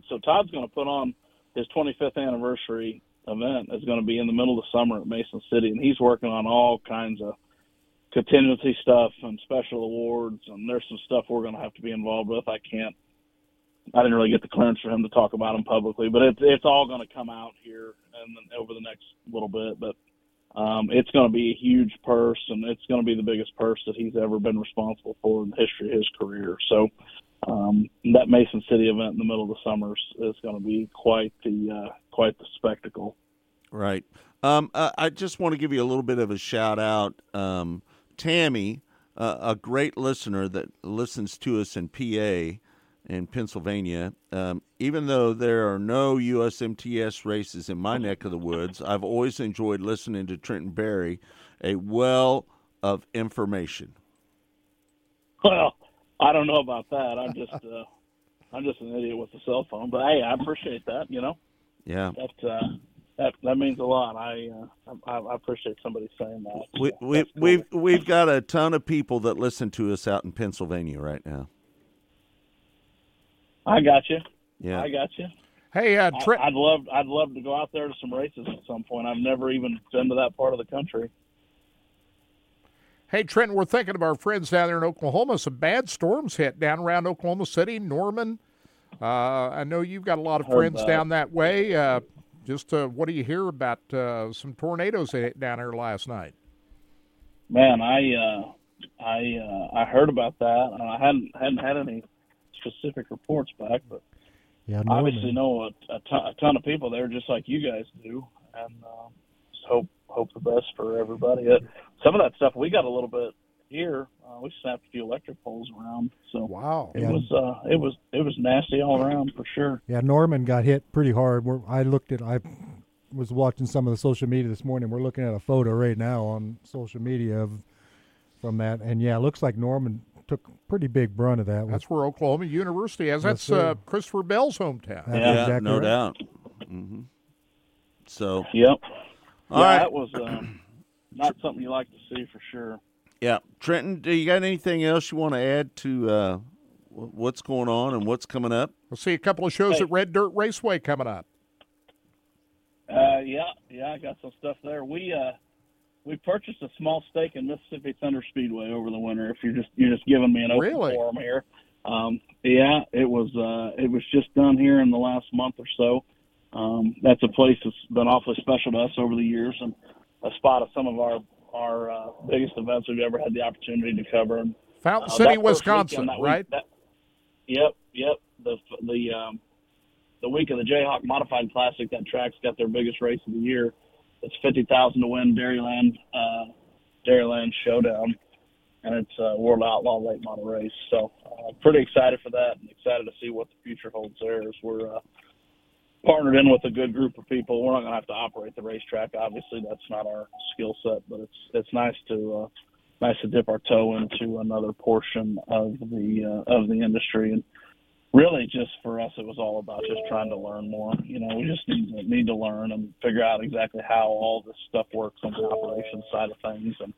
So Todd's going to put on his 25th anniversary event. It's going to be in the middle of the summer at Mason City, and he's working on all kinds of contingency stuff and special awards. And there's some stuff we're going to have to be involved with. I can't. I didn't really get the clearance for him to talk about them publicly, but it's it's all going to come out here and over the next little bit. But um, it's going to be a huge purse, and it's going to be the biggest purse that he's ever been responsible for in the history of his career. So um, that Mason City event in the middle of the summer is, going to be quite the uh, quite the spectacle.
Right. Um, I just want to give you a little bit of a shout out. Um, Tammy, uh, a great listener that listens to us in PA, in Pennsylvania. Um, even though there are no USMTS races in my neck of the woods, I've always enjoyed listening to Trenton Berry, a well of information.
Well, I don't know about that. I'm just uh, I'm just an idiot with a cell phone. But hey, I appreciate that. You know,
Yeah.
that uh, that that means a lot. I uh, I, I appreciate somebody saying that.
We, we, we've we've got a ton of people that listen to us out in Pennsylvania right now.
I got you.
Yeah.
I got you.
Hey, uh,
I,
Trent,
I'd love I'd love to go out there to some races at some point. I've never even been to that part of the country.
hey, Trent, we're thinking of our friends down there in Oklahoma. Some bad storms hit down around Oklahoma City, Norman. Uh, I know you've got a lot of
Heard
friends
that.
down that way. Uh, just uh, what do you hear about uh, some tornadoes down there last night?
Man, I uh, I uh, I heard about that. I hadn't hadn't had any specific reports back, but
Yeah,
obviously
Norman.
know a, a, ton, a ton of people there, just like you guys do, and uh, just hope hope the best for everybody. Uh, some of that stuff we got a little bit here. Uh, we snapped a few electric poles around, so
wow,
it
Yeah.
was uh, it was it was nasty all around for sure.
Yeah, Norman got hit pretty hard. We're, I looked at, I was watching some of the social media this morning. We're looking at a photo right now on social media of from that, and yeah, it looks like Norman took pretty big brunt of that. with-
That's where Oklahoma University is. That's uh, Christopher Bell's hometown.
That's
yeah,
exactly
no
right.
doubt. hmm So,
Yep.
all
yeah,
right.
that was um, not something you like to see for sure.
Yeah, Trenton, do you got anything else you want to add to uh, what's going on and what's coming up?
We'll see a couple of shows
Hey.
at Red Dirt Raceway coming up.
Uh, yeah, yeah, I got some stuff there. We uh, we purchased a small stake in Mississippi Thunder Speedway over the winter. If you're just you're just giving me an open
Really?
forum here, um, yeah, it was uh, it was just done here in the last month or so. Um, that's a place that's been awfully special to us over the years, and a spot of some of our our uh, biggest events we've ever had the opportunity to cover.
Fountain
uh,
City, Wisconsin,
weekend, that week-
right?
that- yep, yep. The the um, the week of the Jayhawk Modified Classic, that track's got their biggest race of the year. It's fifty thousand to win Dairyland uh, Dairyland Showdown, and it's a World Outlaw late model race. So uh, pretty excited for that, and excited to see what the future holds there. As we're uh, partnered in with a good group of people. We're not going to have to operate the racetrack. Obviously, that's not our skill set, but it's it's nice to uh, nice to dip our toe into another portion of the uh, of the industry and really just for us it was all about just trying to learn more you know we just need to need to learn and figure out exactly how all this stuff works on the operations side of things and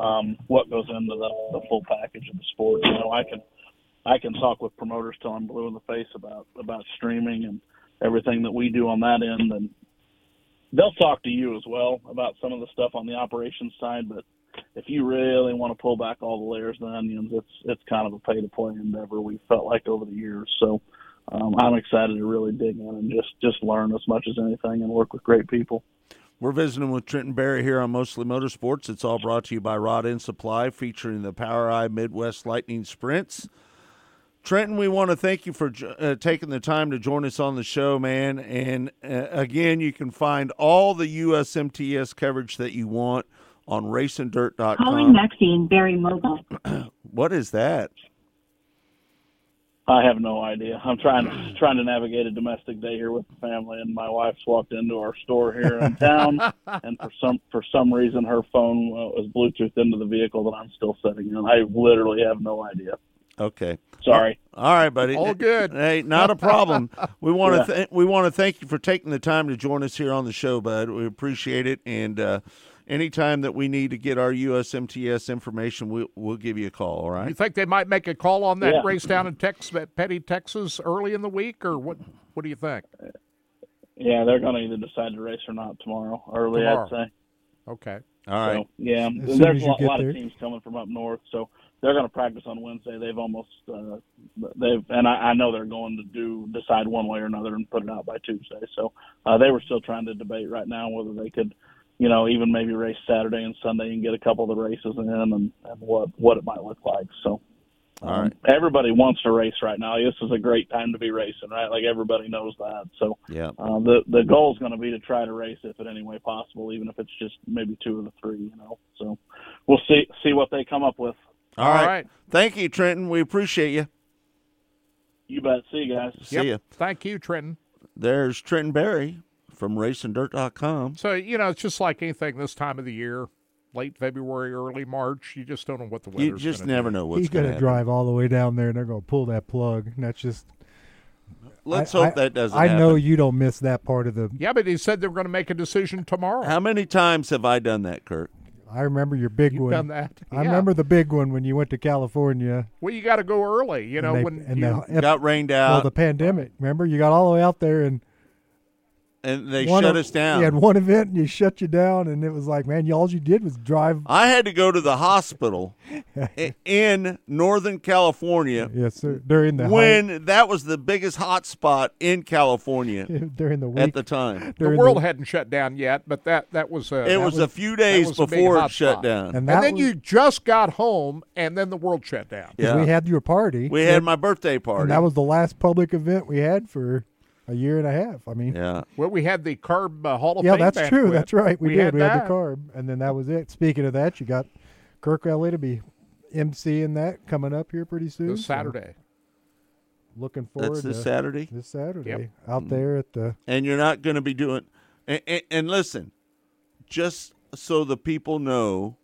um what goes into the the full package of the sport you know i can i can talk with promoters till i'm blue in the face about about streaming and everything that we do on that end and they'll talk to you as well about some of the stuff on the operations side but if you really want to pull back all the layers and onions, it's it's kind of a pay to play endeavor. We felt like over the years, so um, I'm excited to really dig in and just just learn as much as anything and work with great people.
We're visiting with Trenton Berry here on Mostly Motorsports. It's all brought to you by Rod End Supply, featuring the POWRi Midwest Lightning Sprints. Trenton, we want to thank you for uh, taking the time to join us on the show, man. And uh, again, you can find all the USMTS coverage that you want on
Calling Maxine Berry Mobile. (clears throat)
What is that?
I have no idea. I'm trying to trying to navigate a domestic day here with the family, and my wife's walked into our store here in town, (laughs) and for some for some reason her phone uh, was Bluetooth into the vehicle that I'm still sitting in. I literally have no idea.
Okay.
Sorry.
All right, buddy.
All good.
Hey, not a problem. We (laughs) want
Yeah.
to th- we want to thank you for taking the time to join us here on the show, bud. We appreciate it, and uh, anytime that we need to get our USMTS information, we'll we'll give you a call. All right.
You think they might make a call on that
Yeah.
race down in Texas, Petty, Texas, early in the week, or what? What do you think?
Yeah, they're going to either decide to race or not tomorrow. Early,
Tomorrow.
I'd say.
Okay.
All right.
So, yeah,
As soon
there's a lot, lot
there.
of teams coming from up north, so they're going to practice on Wednesday. They've almost uh, they've and I, I know they're going to do decide one way or another and put it out by Tuesday. So uh, they were still trying to debate right now whether they could, you know, even maybe race Saturday and Sunday and get a couple of the races in and, and what what it might look like. So.
All
um,
right.
Everybody wants to race right now. This is a great time to be racing, right? Like everybody knows that. So
Yeah.
uh, the the goal is going to be to try to race if in any way possible, even if it's just maybe two of the three. You know, so we'll see see what they come up with.
All
All
right.
right.
Thank you, Trenton. We appreciate you.
You bet. See you guys.
See
Yep.
ya.
Thank you, Trenton.
There's Trenton Berry from RacingDirt.com.
So you know, it's just like anything this time of the year, late February, early March. You just don't know what the weather's
You just
gonna
never
do.
know what's
He's
going
gonna drive all the way down there, and they're gonna pull that plug. And that's just.
Let's
I-
hope
I-
that doesn't
I know you don't miss that part of the.
Yeah, but he said they were going to make a decision tomorrow.
How many times have I done that, Kirk?
I remember your big
You've
one.
done that.
I
Yeah.
remember the big one when you went to California.
Well, you got to go early. You
and
know
they-
when
and
you,
the,
Got rained out.
well, the pandemic. Remember, you got all the way out there and
and they
one
shut
of-
us down.
You had one event and you shut you down, and it was like, man, you, all you did was drive.
I had to go to the hospital (laughs) in Northern California
Yes, sir. During the
when that was the biggest hot spot in California (laughs)
during the week.
at the time. (laughs)
the
during
world hadn't shut down yet, but that that was a,
It
that
was, a few days
was a big
before it shut
spot.
down.
and,
And then
was,
you just got home, and then the world shut down.
'cause
Yeah.
we had your party.
we had my birthday party.
and that was the last public event we had for a year and a half. I mean,
yeah.
Well, we had the Carb uh, Hall of
yeah,
Fame.
Yeah, that's true.
banquet.
That's right. We, did.
had
we
that.
had the carb, and then that was it. Speaking of that, you got Kirk Elliott to be emceeing that coming up here pretty soon.
This
so
Saturday.
looking forward
That's this
to
Saturday.
this Saturday
Yep.
out there at the.
and you're not going to be doing and, and, and listen just so the people know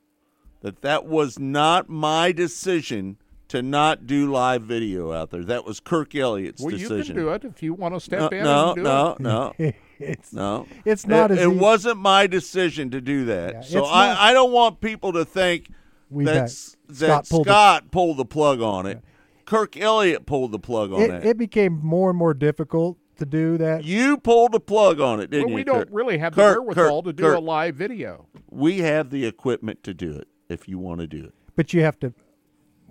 that that was not my decision to not do live video out there that was kirk elliott's decision.
Well, you can do it if you want to
no
step in.
no
and do
no,
it.
no (laughs)
it's
no
It's not
it,
as
it wasn't my decision to do that
Yeah,
so I,
not-
I don't want people to think
We
that,
had-
s- that
Scott pulled the-
pulled the plug on it kirk elliott pulled the plug on
It,
that
it became more and more difficult to do that.
you pulled the plug on it didn't
Well,
you
we don't really have the wherewithal
Kirk,
to do a live video.
we have the equipment to do it if you want to do it.
But you have to.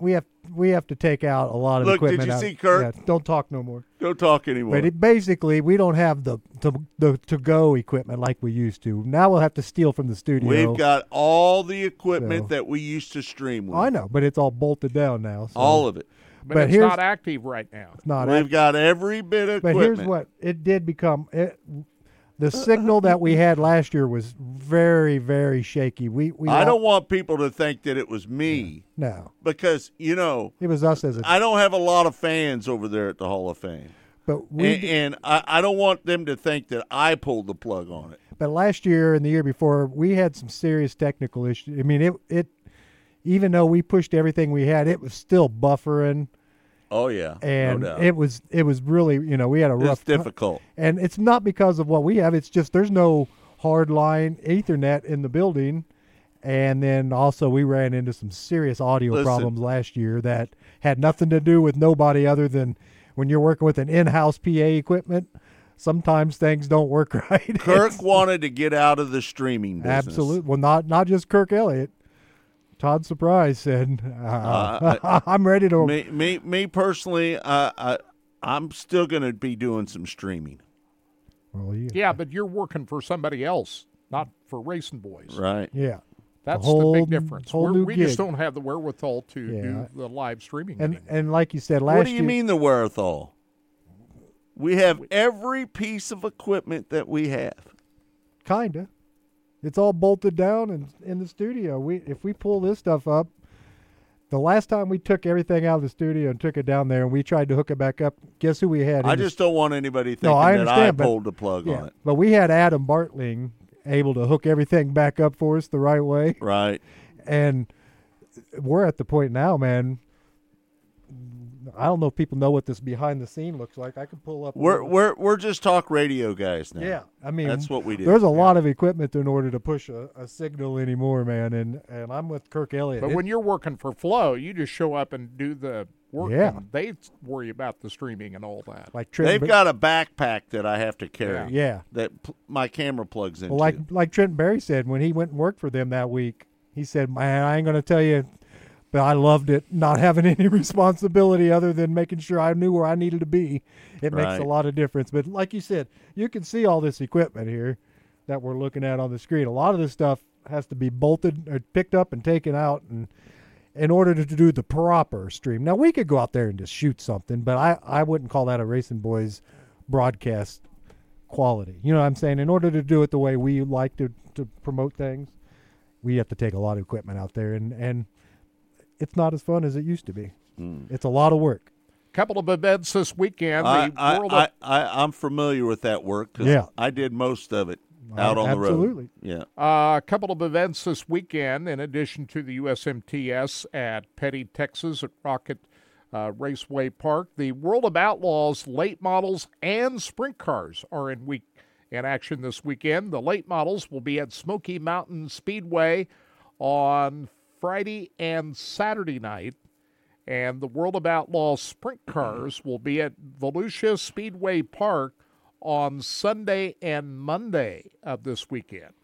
We have we have to take out a lot of equipment.
Look, did you
out-
see Kirk?
Yeah, don't talk no more.
Don't talk anymore.
But it, basically, we don't have the the the to go equipment like we used to. Now we'll have to steal from the studio.
We've got all the equipment
So-
that we used to stream with.
I know, but it's all bolted down now. So
All of it.
But,
But
it's
here's-
not active right now.
it's not.
We've
act-
got every bit of
but
equipment.
here's what it did become. It, the signal that we had last year was very very shaky. We we
I
all-
don't want people to think that it was me
no.
because you know
It was us as a.
I don't have a lot of fans over there at the Hall of Fame,
but we
and, and I, I don't want them to think that I pulled the plug on it.
But last year and the year before, we had some serious technical issues. I mean, it it even though we pushed everything we had, it was still buffering,
Oh yeah,
and
no
it was it was really you know we had a
it's
rough.
difficult.
And it's not because of what we have. It's just there's no hard line Ethernet in the building, and then also we ran into some serious audio
Listen.
problems last year that had nothing to do with nobody other than when you're working with an in-house PA equipment. Sometimes things don't work (laughs) right.
Kirk wanted to get out of the streaming business.
Absolutely. Well, not not just Kirk Elliott. Todd Surprise said, uh,
Uh, (laughs)
"I'm ready to."
Me, me, me personally, uh, I, I'm still going to be doing some streaming.
well, yeah,
Yeah, but you're working for somebody else, not for RacinBoys.
Right.
yeah.
That's
whole-
the big difference.
whole
We're,
new
we just don't have the wherewithal to
Yeah.
do the live streaming
And
anymore.
and like you said last
What do you
year,
mean the wherewithal? We have every piece of equipment that we have.
kinda. It's all bolted down and in the studio. We if we pull this stuff up, the last time we took everything out of the studio and took it down there and we tried to hook it back up, guess who we had?
I
the
just don't want anybody thinking
No, I
that I
but-
pulled the plug
yeah,
on it.
but we had Adam Bartling able to hook everything back up for us the right way.
Right.
and we're at the point now, man. I don't know if people know what this behind the scene looks like. I could pull up.
We're we're we're just talk radio guys now.
yeah. I mean,
That's what we do.
There's a lot of equipment in order to push a, a signal anymore, man. And and I'm with Kirk Elliott.
but
It-
when you're working for Flow, you just show up and do the work.
Yeah.
and they worry about the streaming and all that.
like Trent,
They've
Ba-
got a backpack that I have to carry.
yeah.
That p- my camera plugs into.
Well, like like Trent Berry said when he went and worked for them that week, he said, "Man, I ain't going to tell you." But I loved it, not having (laughs) any responsibility other than making sure I knew where I needed to be. It makes a lot of difference. But like you said, you can see all this equipment here that we're looking at on the screen. A lot of this stuff has to be bolted or picked up and taken out and in order to do the proper stream. Now we could go out there and just shoot something, but I, I wouldn't call that a RacinBoys broadcast quality. You know what I'm saying? In order to do it the way we like to, to promote things, we have to take a lot of equipment out there and, and it's not as fun as it used to be.
Hmm.
It's a lot of work.
couple of events this weekend.
I,
the
I,
World
I,
of-
I, I'm familiar with that work because
Yeah.
I did most of it out on
absolutely.
the road. Absolutely. Yeah.
Uh, a couple of events this weekend, in addition to the USMTS at Petty, Texas, at Rocket uh, Raceway Park. The World of Outlaws late models and sprint cars are in week in action this weekend. The late models will be at Smoky Mountain Speedway on Friday and Saturday night. And the World of Outlaws sprint cars will be at Volusia Speedway Park on Sunday and Monday of this weekend.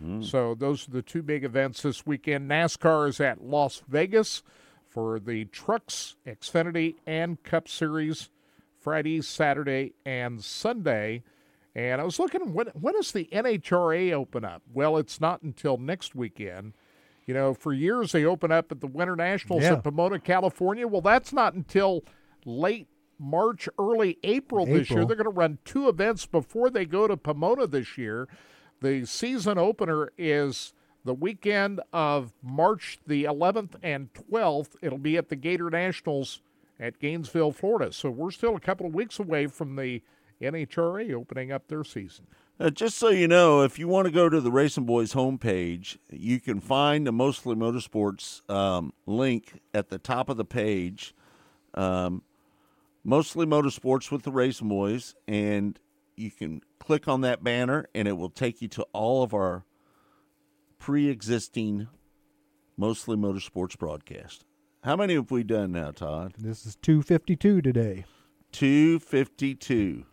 Hmm. So those are the two big events this weekend. NASCAR is at Las Vegas for the Trucks, Xfinity, and Cup Series Friday, Saturday, and Sunday. And I was looking, when, when does the NHRA open up? Well, it's not until next weekend. You know, for years they open up at the Winter Nationals
Yeah.
in Pomona, California. Well, that's not until late March, early April, this year. They're going to run two events before they go to Pomona this year. The season opener is the weekend of March the 11th and 12th. It'll be at the Gator Nationals at Gainesville, Florida. So we're still a couple of weeks away from the NHRA opening up their season.
Uh, just so you know, if you want to go to the RacinBoys homepage, you can find the Mostly Motorsports um, link at the top of the page. Um, Mostly Motorsports with the RacinBoys, and you can click on that banner, and it will take you to all of our pre-existing Mostly Motorsports broadcast. How many have we done now, Todd?
This is 252 today.
Two fifty-two.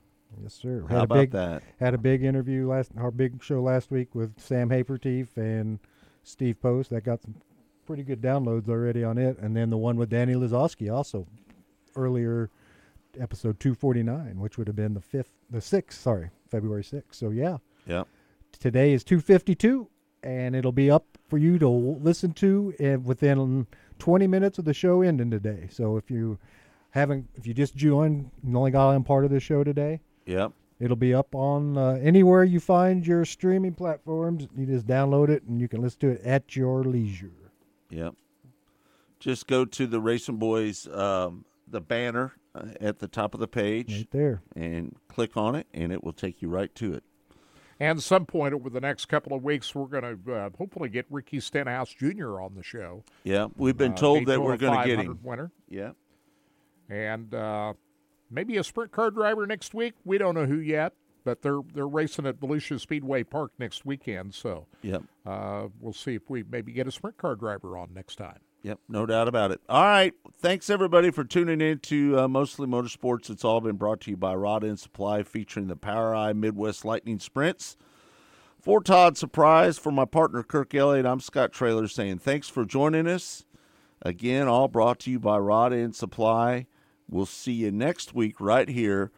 Yes, sir.
How
a
about
big,
that?
Had a big interview last, our big show last week with Sam Hafertepe and Steve Post. That got some pretty good downloads already on it. And then the one with Danny Lasoski also earlier, episode 249, which would have been the fifth, the sixth, sorry, February 6th. So yeah,
Yeah.
today is 252 and it'll be up for you to listen to uh, within 20 minutes of the show ending today. So if you haven't, if you just joined and only got on part of the show today,
Yep.
It'll be up on uh, anywhere you find your streaming platforms. You just download it and you can listen to it at your leisure.
Yep. Just go to the RacinBoys, um, the banner uh, at the top of the page,
Right there.
and click on it, and it will take you right to it.
And some point over the next couple of weeks, we're going to uh, hopefully get Ricky Stenhouse Jr. on the show.
Yeah, we've been
Uh,
told that we're going to get him.
winner.
Yeah.
and uh, maybe a sprint car driver next week. We don't know who yet, but they're they're racing at Volusia Speedway Park next weekend. So
Yep.
uh, we'll see if we maybe get a sprint car driver on next time.
Yep, no doubt about it. All right, thanks everybody for tuning in to uh, Mostly Motorsports. It's all been brought to you by Rod End Supply, featuring the POWRi Midwest Lightning Sprints. For Todd Surprise, for my partner Kirk Elliott, I'm Scott Traylor saying thanks for joining us. Again, all brought to you by Rod End Supply. We'll see you next week right here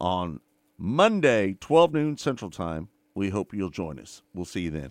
on Monday, 12 noon Central Time. We hope you'll join us. We'll see you then.